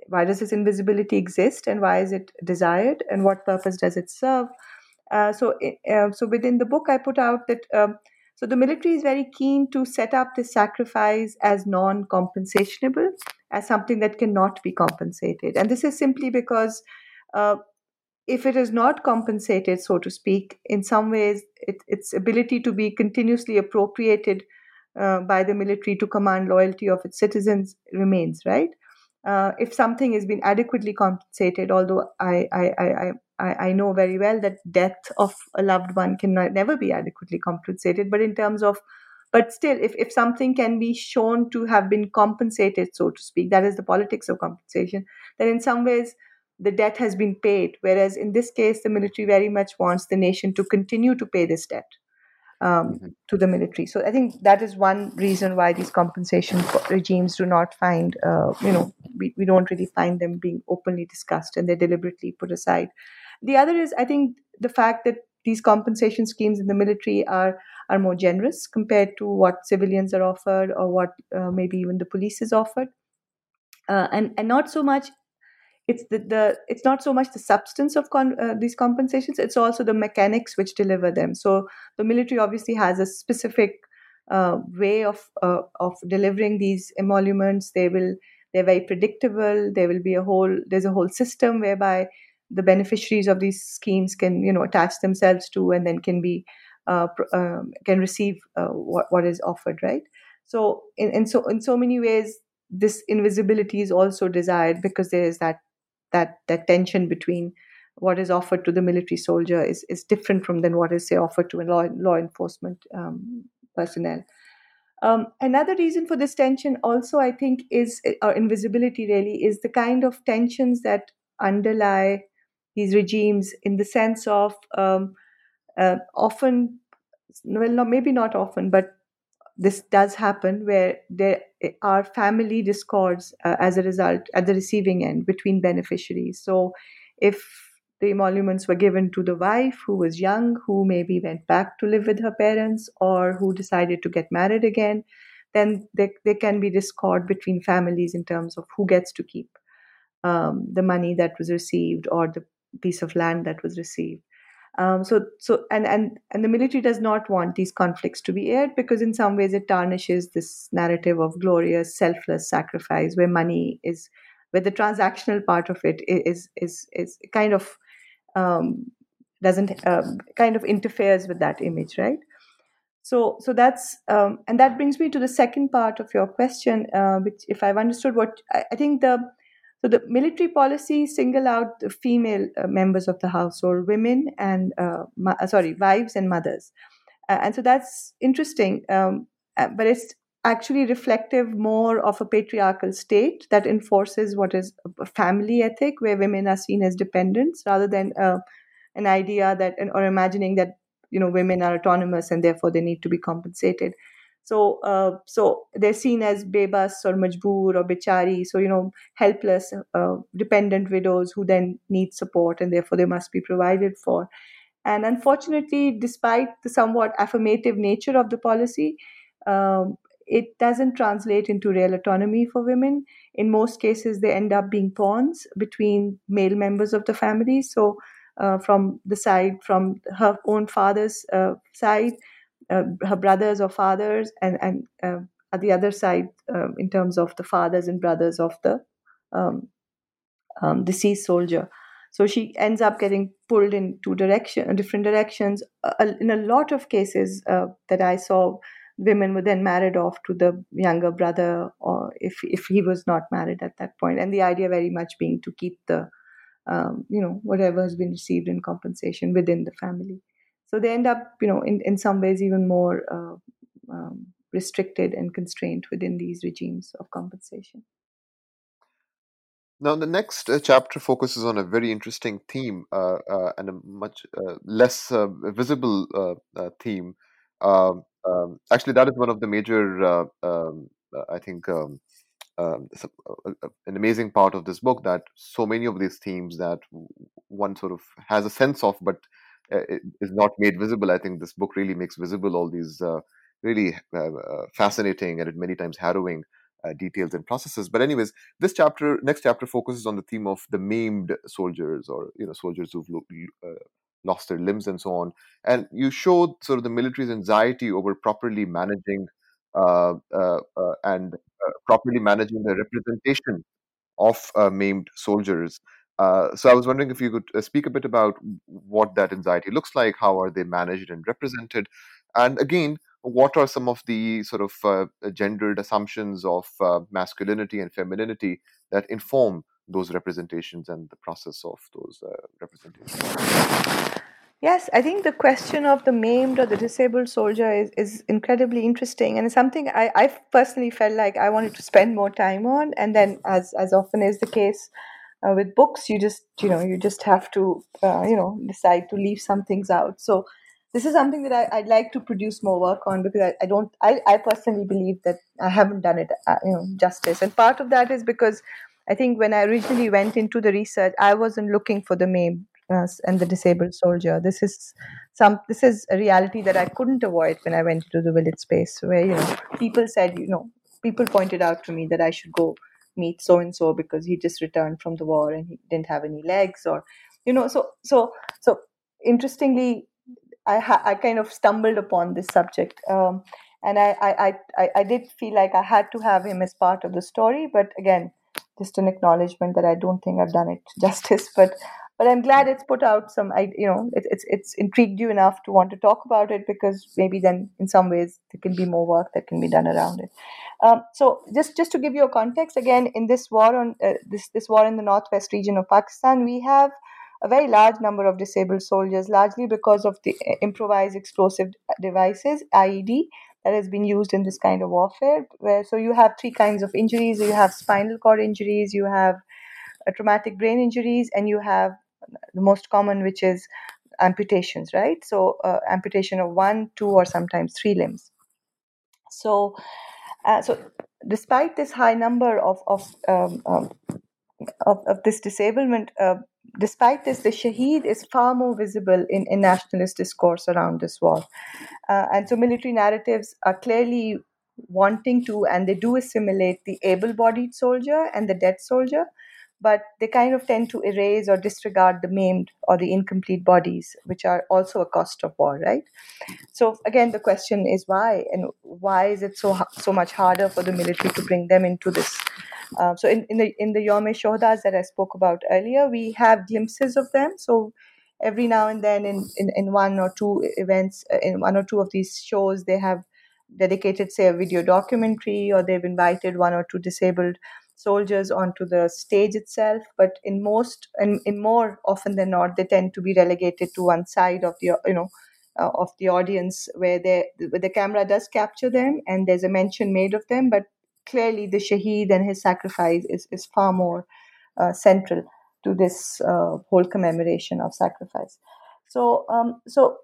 why does this invisibility exist and why is it desired and what purpose does it serve? Uh, so uh, so within the book i put out that um, so the military is very keen to set up this sacrifice as non compensationable, as something that cannot be compensated. And this is simply because uh, if it is not compensated, so to speak, in some ways, it, its ability to be continuously appropriated uh, by the military to command loyalty of its citizens remains, right? Uh, if something has been adequately compensated, although I, I, I, I, I know very well that death of a loved one can never be adequately compensated. But in terms of but still if, if something can be shown to have been compensated so to speak that is the politics of compensation then in some ways the debt has been paid whereas in this case the military very much wants the nation to continue to pay this debt um, mm-hmm. to the military so i think that is one reason why these compensation regimes do not find uh, you know we, we don't really find them being openly discussed and they're deliberately put aside the other is i think the fact that these compensation schemes in the military are are more generous compared to what civilians are offered or what uh, maybe even the police is offered. Uh, and and not so much it's the, the it's not so much the substance of con, uh, these compensations it's also the mechanics which deliver them. So the military obviously has a specific uh, way of uh, of delivering these emoluments. They will they're very predictable. There will be a whole there's a whole system whereby the beneficiaries of these schemes can you know attach themselves to and then can be uh, um, can receive uh, what, what is offered right so in, in so in so many ways this invisibility is also desired because there is that that that tension between what is offered to the military soldier is, is different from than what is say offered to a law law enforcement um, personnel. Um, another reason for this tension also I think is or invisibility really is the kind of tensions that underlie these regimes in the sense of um, uh, often well not, maybe not often but this does happen where there are family discords uh, as a result at the receiving end between beneficiaries. So if the emoluments were given to the wife who was young who maybe went back to live with her parents or who decided to get married again then there, there can be discord between families in terms of who gets to keep um, the money that was received or the piece of land that was received um, so, so and and and the military does not want these conflicts to be aired because in some ways it tarnishes this narrative of glorious, selfless sacrifice, where money is, where the transactional part of it is is is kind of um, doesn't um, kind of interferes with that image, right? So, so that's um, and that brings me to the second part of your question, uh, which, if I've understood what I, I think the so the military policy single out the female uh, members of the household, women and uh, ma- uh, sorry, wives and mothers, uh, and so that's interesting. Um, uh, but it's actually reflective more of a patriarchal state that enforces what is a family ethic, where women are seen as dependents, rather than uh, an idea that or imagining that you know women are autonomous and therefore they need to be compensated. So, uh, so they're seen as bebas or majboor or bichari, so you know, helpless, uh, dependent widows who then need support, and therefore they must be provided for. And unfortunately, despite the somewhat affirmative nature of the policy, um, it doesn't translate into real autonomy for women. In most cases, they end up being pawns between male members of the family. So, uh, from the side, from her own father's uh, side, her brothers or fathers, and and uh, at the other side, um, in terms of the fathers and brothers of the um, um, deceased soldier. So she ends up getting pulled in two direction, different directions. Uh, in a lot of cases uh, that I saw, women were then married off to the younger brother, or if if he was not married at that point. And the idea very much being to keep the, um, you know, whatever has been received in compensation within the family. So they end up, you know, in, in some ways even more uh, um, restricted and constrained within these regimes of compensation. Now, the next uh, chapter focuses on a very interesting theme uh, uh, and a much uh, less uh, visible theme. Um, um, actually, that is one of the major, um, I think, um, um an amazing part of this book that so many of these themes that one sort of has a sense of, but uh, is not made visible. I think this book really makes visible all these uh, really uh, fascinating and at many times harrowing uh, details and processes. But anyways, this chapter, next chapter, focuses on the theme of the maimed soldiers, or you know, soldiers who've lo- uh, lost their limbs and so on. And you showed sort of the military's anxiety over properly managing uh, and properly managing the representation of maimed soldiers. Uh, so I was wondering if you could uh, speak a bit about what that anxiety looks like, how are they managed and represented, and again, what are some of the sort of uh, gendered assumptions of uh, masculinity and femininity that inform those representations and the process of those uh, representations. Yes, I think the question of the maimed or the disabled soldier is, is incredibly interesting and it's something I, I personally felt like I wanted to spend more time on. And then, as, as often is the case uh, with books, you just you know you just have to uh, you know decide to leave some things out. So this is something that I, would like to produce more work on because I, I don't I, I personally believe that I haven't done it uh, you know justice. And part of that is because I think when I originally went into the research, I wasn't looking for the maimed uh, and the disabled soldier. This is some. This is a reality that I couldn't avoid when I went into the village space, where you know people said, you know, people pointed out to me that I should go meet so and so because he just returned from the war and he didn't have any legs, or you know, so so so. Interestingly, I ha- I kind of stumbled upon this subject. Um, and I, I, I, I did feel like I had to have him as part of the story, but again, just an acknowledgement that I don't think I've done it justice. But but I'm glad it's put out some. I you know it, it's it's intrigued you enough to want to talk about it because maybe then in some ways there can be more work that can be done around it. Um, so just just to give you a context again, in this war on uh, this this war in the northwest region of Pakistan, we have a very large number of disabled soldiers, largely because of the uh, improvised explosive devices (IED) that has been used in this kind of warfare. Where so you have three kinds of injuries: you have spinal cord injuries, you have uh, traumatic brain injuries, and you have the most common, which is amputations, right? So, uh, amputation of one, two, or sometimes three limbs. So, uh, so despite this high number of of um, um, of, of, this disablement, uh, despite this, the Shaheed is far more visible in, in nationalist discourse around this war. Uh, and so military narratives are clearly wanting to, and they do assimilate the able bodied soldier and the dead soldier but they kind of tend to erase or disregard the maimed or the incomplete bodies, which are also a cost of war, right? So again, the question is why, and why is it so so much harder for the military to bring them into this? Uh, so in, in the in the Yom Shohadas that I spoke about earlier, we have glimpses of them. So every now and then, in, in, in one or two events, uh, in one or two of these shows, they have dedicated, say, a video documentary, or they've invited one or two disabled soldiers onto the stage itself but in most and in more often than not they tend to be relegated to one side of the you know uh, of the audience where they where the camera does capture them and there's a mention made of them but clearly the shaheed and his sacrifice is, is far more uh, central to this uh, whole commemoration of sacrifice. So um, so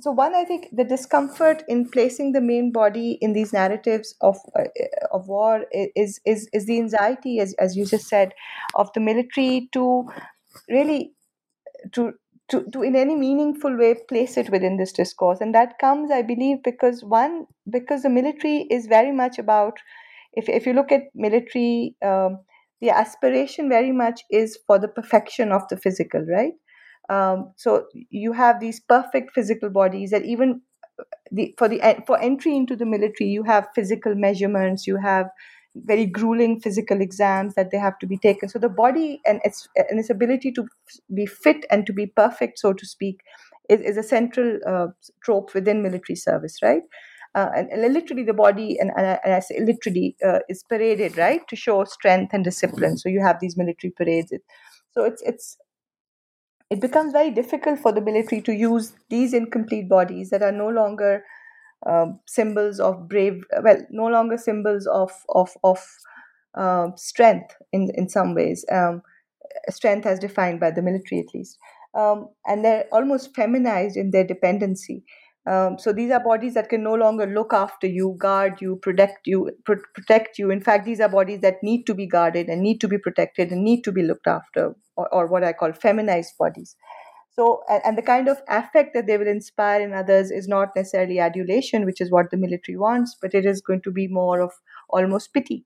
so one i think the discomfort in placing the main body in these narratives of uh, of war is is is the anxiety as as you just said of the military to really to to, to in any meaningful way place it within this discourse. And that comes i believe because one because the military is very much about if, if you look at military um, the aspiration very much is for the perfection of the physical right um, so you have these perfect physical bodies that even the, for the for entry into the military, you have physical measurements, you have very grueling physical exams that they have to be taken. So the body and its and its ability to be fit and to be perfect, so to speak, is, is a central uh, trope within military service, right? Uh, and, and, literally the body and, and, I say literally uh, is paraded right to show strength and discipline. So you have these military parades. So it's it's it becomes very difficult for the military to use these incomplete bodies that are no longer uh, symbols of brave, well, no longer symbols of of of uh, strength in in some ways, um, strength as defined by the military at least, um, and they're almost feminized in their dependency. Um, so these are bodies that can no longer look after you, guard you, protect you, pr- protect you. In fact, these are bodies that need to be guarded and need to be protected and need to be looked after, or, or what I call feminized bodies. So, and, and the kind of affect that they will inspire in others is not necessarily adulation, which is what the military wants, but it is going to be more of almost pity.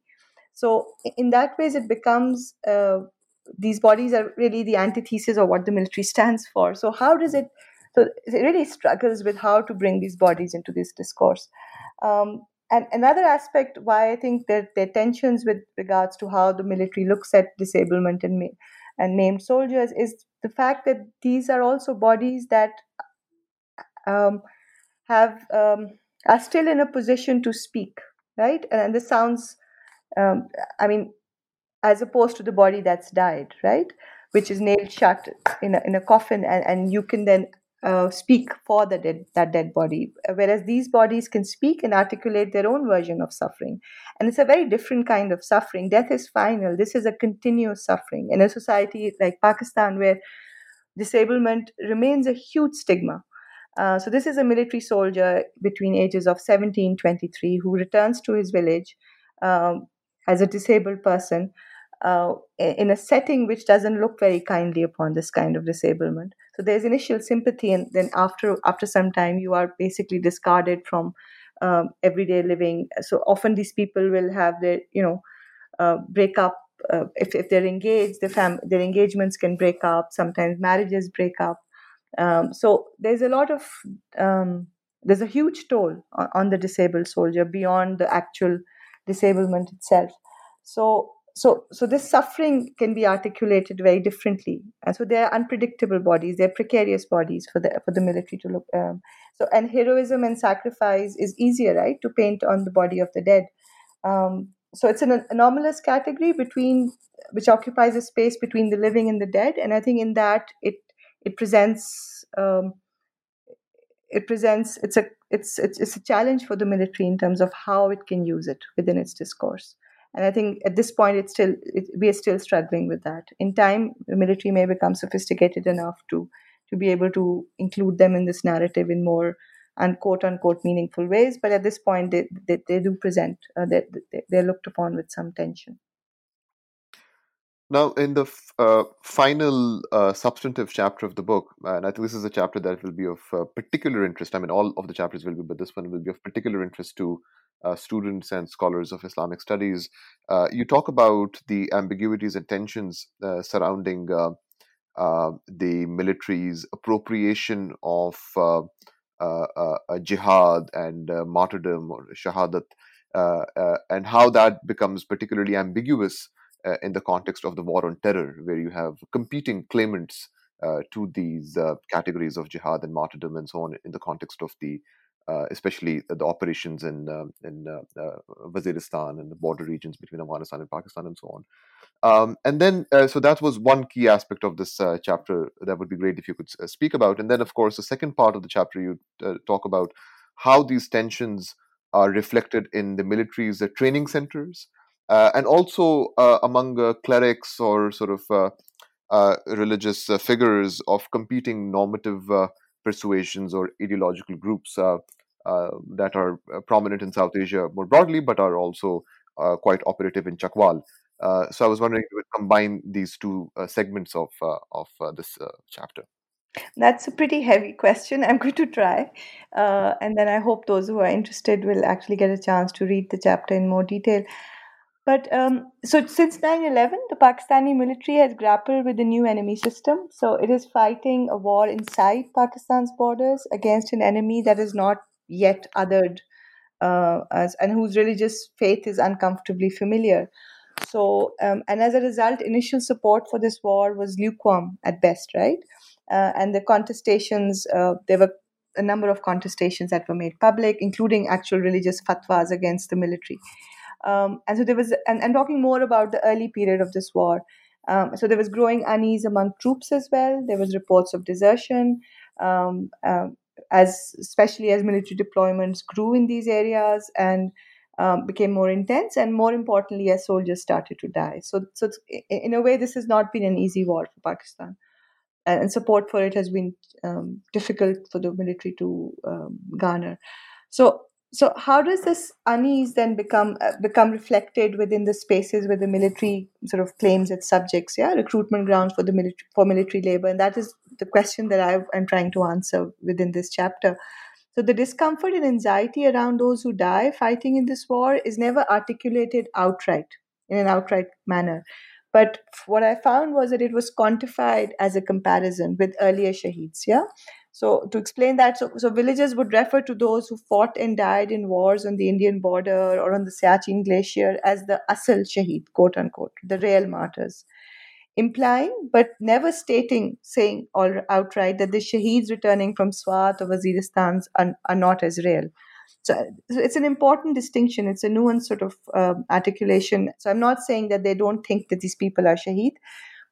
So, in that ways, it becomes uh, these bodies are really the antithesis of what the military stands for. So, how does it so it really struggles with how to bring these bodies into this discourse. Um, and another aspect why I think that there are tensions with regards to how the military looks at disablement and, and maimed soldiers is the fact that these are also bodies that um, have um, are still in a position to speak, right? And this sounds, um, I mean, as opposed to the body that's died, right? Which is nailed shut in a, in a coffin, and, and you can then uh, speak for the dead, that dead body. Whereas these bodies can speak and articulate their own version of suffering. And it's a very different kind of suffering. Death is final. This is a continuous suffering. In a society like Pakistan, where disablement remains a huge stigma. Uh, so, this is a military soldier between ages of 17 23 who returns to his village um, as a disabled person uh, in a setting which doesn't look very kindly upon this kind of disablement. So there's initial sympathy, and then after after some time, you are basically discarded from um, everyday living. So often these people will have their you know uh, break up. Uh, if, if they're engaged, their, fam- their engagements can break up. Sometimes marriages break up. Um, so there's a lot of um, there's a huge toll on, on the disabled soldier beyond the actual disablement itself. So so so this suffering can be articulated very differently. And so they're unpredictable bodies. They're precarious bodies for the for the military to look um, so and heroism and sacrifice is easier right to paint on the body of the dead. Um, so it's an anomalous category between which occupies a space between the living and the dead. And i think in that it it presents um, it presents it's a it's, it's it's a challenge for the military in terms of how it can use it within its discourse and I think at this point, it's still it, we are still struggling with that. In time, the military may become sophisticated enough to to be able to include them in this narrative in more unquote unquote meaningful ways. But at this point, they they, they do present uh, they, they're looked upon with some tension. Now, in the uh, final uh, substantive chapter of the book, and I think this is a chapter that will be of uh, particular interest. I mean, all of the chapters will be, but this one will be of particular interest to uh, students and scholars of Islamic studies. Uh, you talk about the ambiguities and tensions uh, surrounding uh, uh, the military's appropriation of uh, jihad and martyrdom or shahadat, and how that becomes particularly ambiguous in the context of the war on terror, where you have competing claimants to these categories of jihad and martyrdom and so on in the context of the uh, especially the operations in uh, in uh, uh, Waziristan and the border regions between Afghanistan and Pakistan and so on. Um, and then, uh, so that was one key aspect of this uh, chapter that would be great if you could speak about. And then, of course, the second part of the chapter you talk about how these tensions are reflected in the military's training centers Uh, and also uh, among uh, clerics or sort of religious figures of competing normative persuasions or ideological groups uh, uh, that are uh, prominent in South Asia more broadly, but are also quite operative in Chakwal. so I was wondering if you would combine these two segments of of this chapter. That's a pretty heavy question. I'm going to try. Uh, and then I hope those who are interested will actually get a chance to read the chapter in more detail. But um, so since 9 11, the Pakistani military has grappled with the new enemy system. So it is fighting a war inside Pakistan's borders against an enemy that is not yet othered uh, as, and whose religious faith is uncomfortably familiar. So, um, and as a result, initial support for this war was lukewarm at best, right? Uh, and the contestations, uh, there were a number of contestations that were made public, including actual religious fatwas against the military. Um, and so there was, and, and talking more about the early period of this war. Um, so there was growing unease among troops as well. There was reports of desertion, um, um as especially as military deployments grew in these areas and um, became more intense, and more importantly, as soldiers started to die. So, so in a way, this has not been an easy war for Pakistan, and support for it has been um, difficult for the military to garner. So so how does this unease then become uh, become reflected within the spaces where the military sort of claims its subjects yeah? Recruitment grounds for the military for military labor. And that is the question that I, i'm trying to answer within this chapter. So the discomfort and anxiety around those who die fighting in this war is never articulated outright in an outright manner. But what i found was that it was quantified as a comparison with earlier shaheeds yeah so to explain that, so, so villagers would refer to those who fought and died in wars on the Indian border or on the Siachen Glacier as the Asal Shaheed, quote unquote, the real martyrs, implying but never stating, saying all outright that the Shaheeds returning from Swat or Waziristan are, are not as real. So, so it's an important distinction. It's a nuanced sort of um, articulation. So I'm not saying that they don't think that these people are shaheed,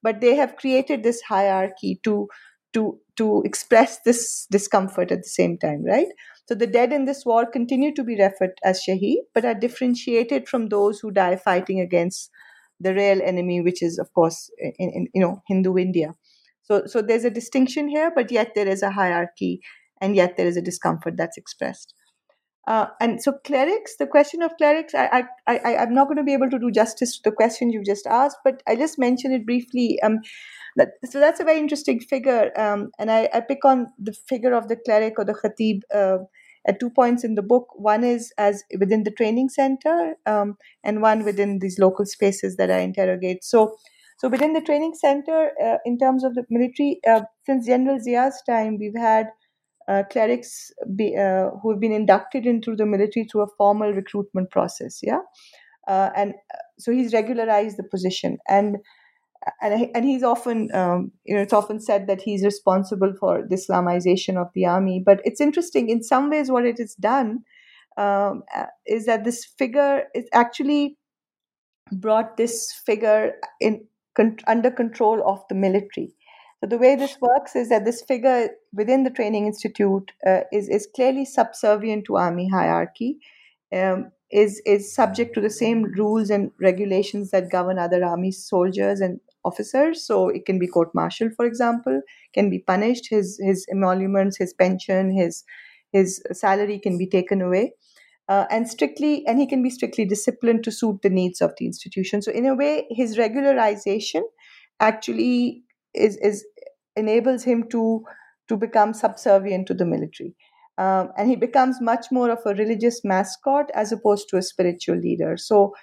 but they have created this hierarchy to to to express this discomfort at the same time, right? So the dead in this war continue to be referred as shaheed, but are differentiated from those who die fighting against the real enemy, which is, of course, in, in you know Hindu India. So so there's a distinction here, but yet there is a hierarchy, and yet there is a discomfort that's expressed. Uh, and so clerics, the question of clerics, I, I, I, I'm not going to be able to do justice to the question you just asked, but I just mentioned it briefly. Um, that, so that's a very interesting figure, um, and I, I pick on the figure of the cleric or the khatib uh, at two points in the book. One is as within the training center, um, and one within these local spaces that I interrogate. So, so within the training center, uh, in terms of the military, uh, since General Zia's time, we've had uh, clerics be, uh, who have been inducted into the military through a formal recruitment process. Yeah, uh, and uh, so he's regularized the position, and and and he's often um, you know it's often said that he's responsible for the Islamization of the army. But it's interesting in some ways what it has done um, uh, is that this figure is actually brought this figure in con- under control of the military so the way this works is that this figure within the training institute uh, is is clearly subservient to army hierarchy, um, is is subject to the same rules and regulations that govern other army soldiers and officers. So it can be court-martialed, for example, can be punished. His his emoluments, his pension, his his salary can be taken away. Uh, and strictly and he can be strictly disciplined to suit the needs of the institution so in a way his regularization actually is is enables him to to become subservient to the military. Um, and he becomes much more of a religious mascot as opposed to a spiritual leader. So,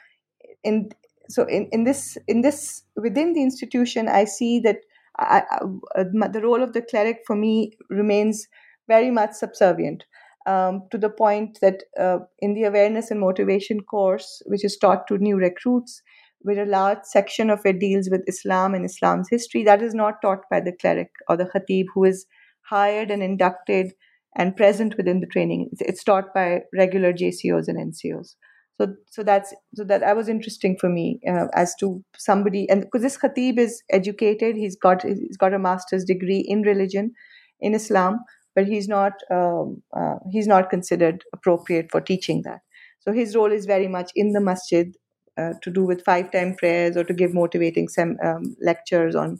in so in, in this in this within the institution, I see that I, I, the role of the cleric for me remains very much subservient. Um, to the point that uh, in the awareness and motivation course, which is taught to new recruits, where a large section of it deals with Islam and Islam's history. That is not taught by the cleric or the khatib who is hired and inducted and present within the training. It's taught by regular JCOs and NCOs. So, so that's so that that was interesting for me uh, as to somebody, and because this khatib is educated, he's got he's got a master's degree in religion, in Islam, but he's not um, uh, he's not considered appropriate for teaching that. So his role is very much in the masjid, uh, to do with five time prayers or to give motivating sem- um, lectures on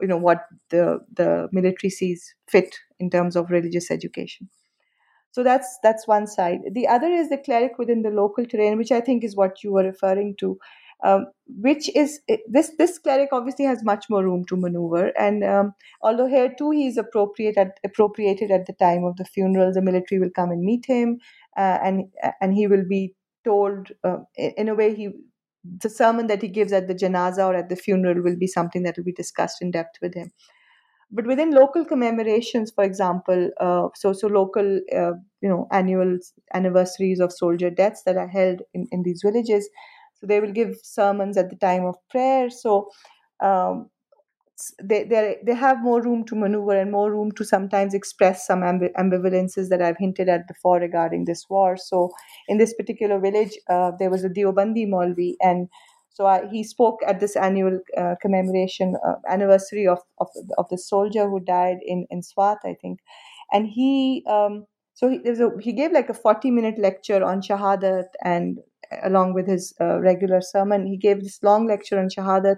you know what the the military sees fit in terms of religious education. So that's that's one side. The other is the cleric within the local terrain which i think is what you were referring to um, which is this this cleric obviously has much more room to maneuver and um, although here too he is appropriate at, appropriated at the time of the funeral the military will come and meet him uh, and and he will be told uh, in a way he the sermon that he gives at the janaza or at the funeral will be something that will be discussed in depth with him. But within local commemorations for example uh, so so local uh, you know annual anniversaries of soldier deaths that are held in, in these villages so they will give sermons at the time of prayer. So um, they they they have more room to maneuver and more room to sometimes express some ambi- ambivalences that I've hinted at before regarding this war. So in this particular village, uh, there was a Deobandi Maulvi, and so I, he spoke at this annual uh, commemoration uh, anniversary of, of of the soldier who died in in Swat, I think, and he. Um, so he, a, he gave like a 40 minute lecture on Shahadat and along with his uh, regular sermon, he gave this long lecture on Shahadat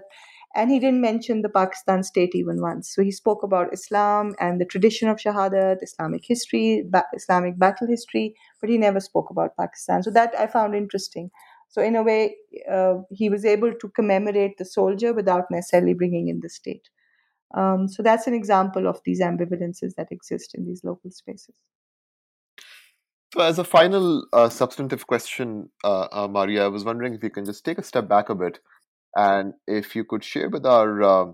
and he didn't mention the Pakistan state even once. So he spoke about Islam and the tradition of Shahadat, Islamic history, ba- Islamic battle history, but he never spoke about Pakistan. So that I found interesting. So in a way, uh, he was able to commemorate the soldier without necessarily bringing in the state. Um, so that's an example of these ambivalences that exist in these local spaces. So, as a final uh, substantive question, uh, uh Maria, I was wondering if you can just take a step back a bit and if you could share with our uh,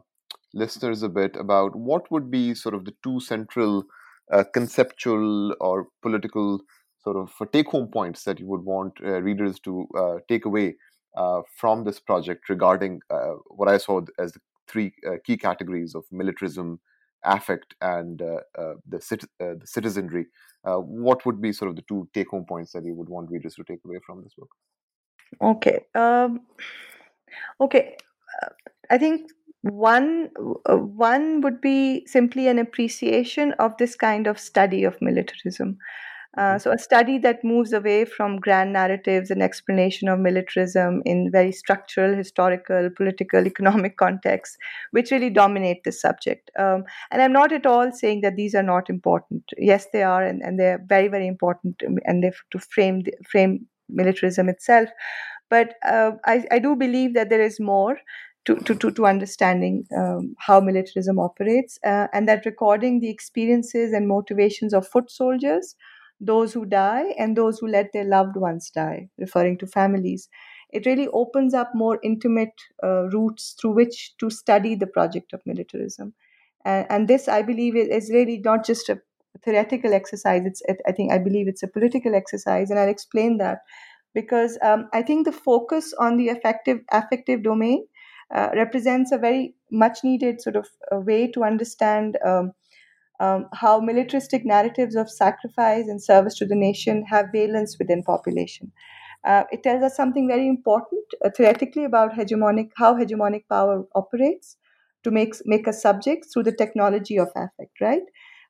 listeners a bit about what would be sort of the two central uh, conceptual or political sort of take home points that you would want uh, readers to uh, take away uh, from this project regarding uh, what I saw as the three key categories of militarism, affect and uh, uh, the, cit- uh, the citizenry. what would be sort of the two take-home points that you would want readers to take away from this book? Okay. Um, okay. I think one one would be simply an appreciation of this kind of study of militarism uh, so, a study that moves away from grand narratives and explanation of militarism in very structural, historical, political, economic contexts, which really dominate this subject. Um, and I'm not at all saying that these are not important. Yes, they are, and, and they're very, very important, and they to frame the, frame militarism itself. But uh, I, I do believe that there is more to, to, to, to understanding um, how militarism operates, uh, and that recording the experiences and motivations of foot soldiers those who die and those who let their loved ones die, referring to families. It really opens up more intimate uh, routes through which to study the project of militarism. And, and this, I believe, is really not just a theoretical exercise. It's, it, I think, I believe it's a political exercise, and I'll explain that because um, I think the focus on the affective affective domain uh, represents a very much needed sort of way to understand um, um, how militaristic narratives of sacrifice and service to the nation have valence within population. Uh, it tells us something very important uh, theoretically about hegemonic how hegemonic power operates to make make us subjects through the technology of affect, right?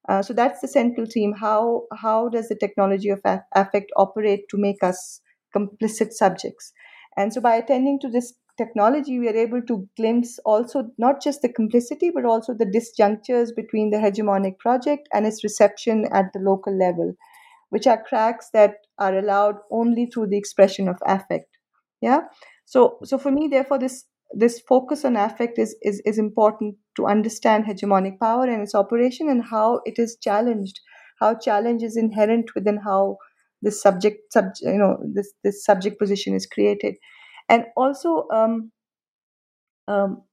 Uh, so that's the central theme. How how does the technology of affect operate to make us complicit subjects? And so by attending to this technology, we are able to glimpse also not just the complicity, but also the disjunctures between the hegemonic project and its reception at the local level, which are cracks that are allowed only through the expression of affect. Yeah. So, so for me, therefore, this this focus on affect is, is is important to understand hegemonic power and its operation and how it is challenged, how challenge is inherent within how this subject, sub, you know, this this subject position is created. And also um, um,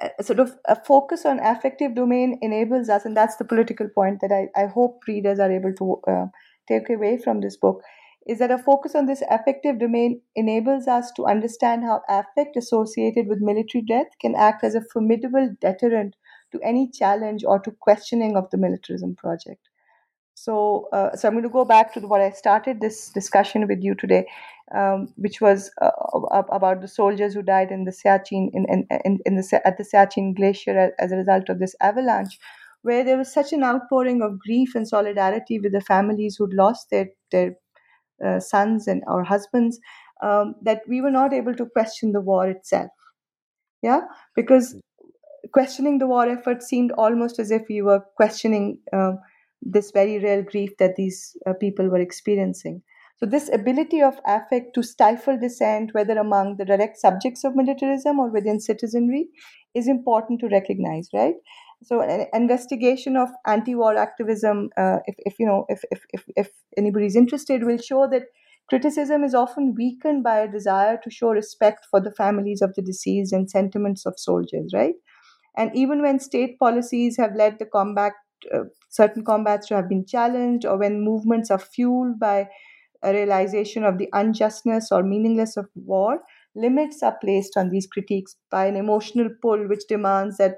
a, sort of a focus on affective domain enables us and that's the political point that i, I hope readers are able to uh, take away from this book is that a focus on this affective domain enables us to understand how affect associated with military death can act as a formidable deterrent to any challenge or to questioning of the militarism project so, uh, so I'm going to go back to what I started this discussion with you today, um, which was uh, about the soldiers who died in the Siachen in, in, in, in the at the Siachen Glacier as a result of this avalanche, where there was such an outpouring of grief and solidarity with the families who'd lost their their uh, sons and or husbands um, that we were not able to question the war itself. Yeah, because questioning the war effort seemed almost as if we were questioning. Um, this very real grief that these uh, people were experiencing. So, this ability of affect to stifle dissent, whether among the direct subjects of militarism or within citizenry, is important to recognize, right? So, an investigation of anti-war activism, uh, if, if you know, if, if if if anybody is interested, will show that criticism is often weakened by a desire to show respect for the families of the deceased and sentiments of soldiers, right? And even when state policies have led the combat uh, certain combats to have been challenged, or when movements are fueled by a realization of the unjustness or meaninglessness of war, limits are placed on these critiques by an emotional pull which demands that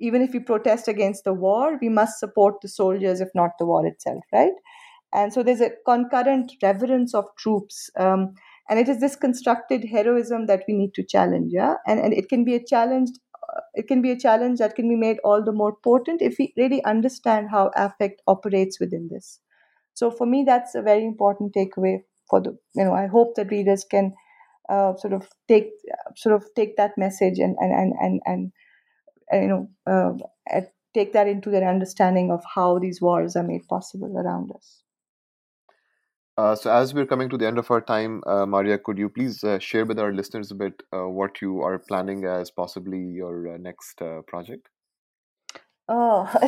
even if we protest against the war, we must support the soldiers, if not the war itself, right? And so there's a concurrent reverence of troops. Um, and it is this constructed heroism that we need to challenge, yeah? And, and it can be a challenge it can be a challenge that can be made all the more potent if we really understand how affect operates within this. So for me, that's a very important takeaway for the you know I hope that readers can uh, sort of take sort of take that message and and and and, and, and you know uh, take that into their understanding of how these wars are made possible around us. Uh, so, as we're coming to the end of our time, uh, Maria, could you please uh, share with our listeners a bit uh, what you are planning as possibly your uh, next uh, project? Oh,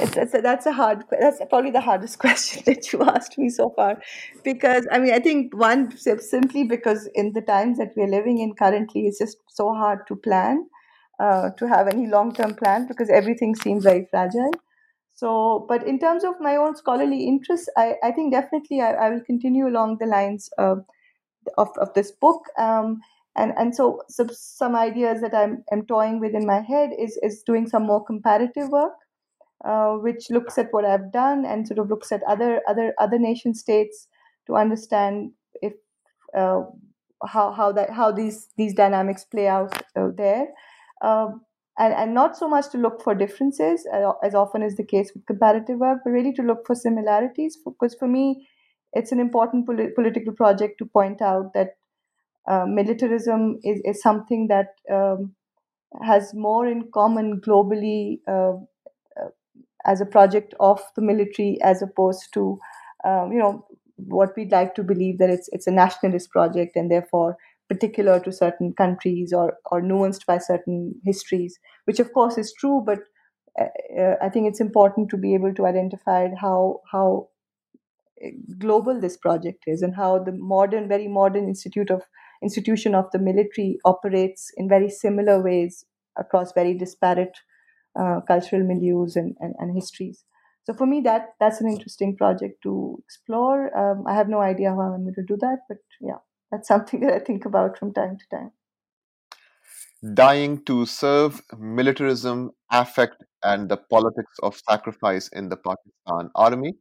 it's, it's, that's a hard. That's probably the hardest question that you asked me so far, because I mean, I think one simply because in the times that we're living in currently, it's just so hard to plan, to have any long-term plan because everything seems very fragile. So, but in terms of my own scholarly interests, I, I think definitely I, I will continue along the lines of, of, of this book. Um, and and so, so some ideas that I'm, I'm toying with in my head is, is doing some more comparative work uh, which looks at what I've done and sort of looks at other other other nation states to understand if uh, how how that how these these dynamics play out uh, there. And, and not so much to look for differences uh, as often is the case with comparative work, but really to look for similarities. Because for me, it's an important polit- political project to point out that uh, militarism is, is something that um, has more in common globally uh, uh, as a project of the military as opposed to um, you know what we'd like to believe that it's it's a nationalist project and therefore particular to certain countries or or nuanced by certain histories which of course is true but uh, uh I think it's important to be able to identify how how global this project is and how the modern very modern institute of institution of the military operates in very similar ways across very disparate uh, cultural milieus and, and, and, histories. So for me, that that's an interesting project to explore. Um, I have no idea how I'm going to do that, but yeah, that's something that I think about from time to time. Dying to serve militarism, affect, and the politics of sacrifice in the Pakistan Army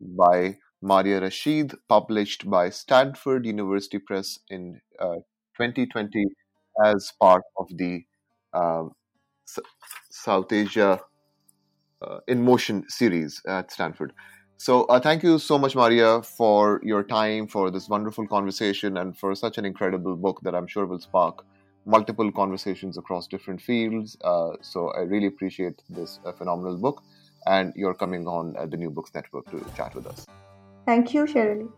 by Maria Rashid, published by Stanford University Press in uh, 2020 as part of the uh, S- South Asia uh, in Motion series at Stanford. So, uh, thank you so much, Maria, for your time, for this wonderful conversation, and for such an incredible book that I'm sure will spark multiple conversations across different fields. Uh, so, I really appreciate this uh, phenomenal book, and you're coming on the New Books Network to chat with us. Thank you, Sherali.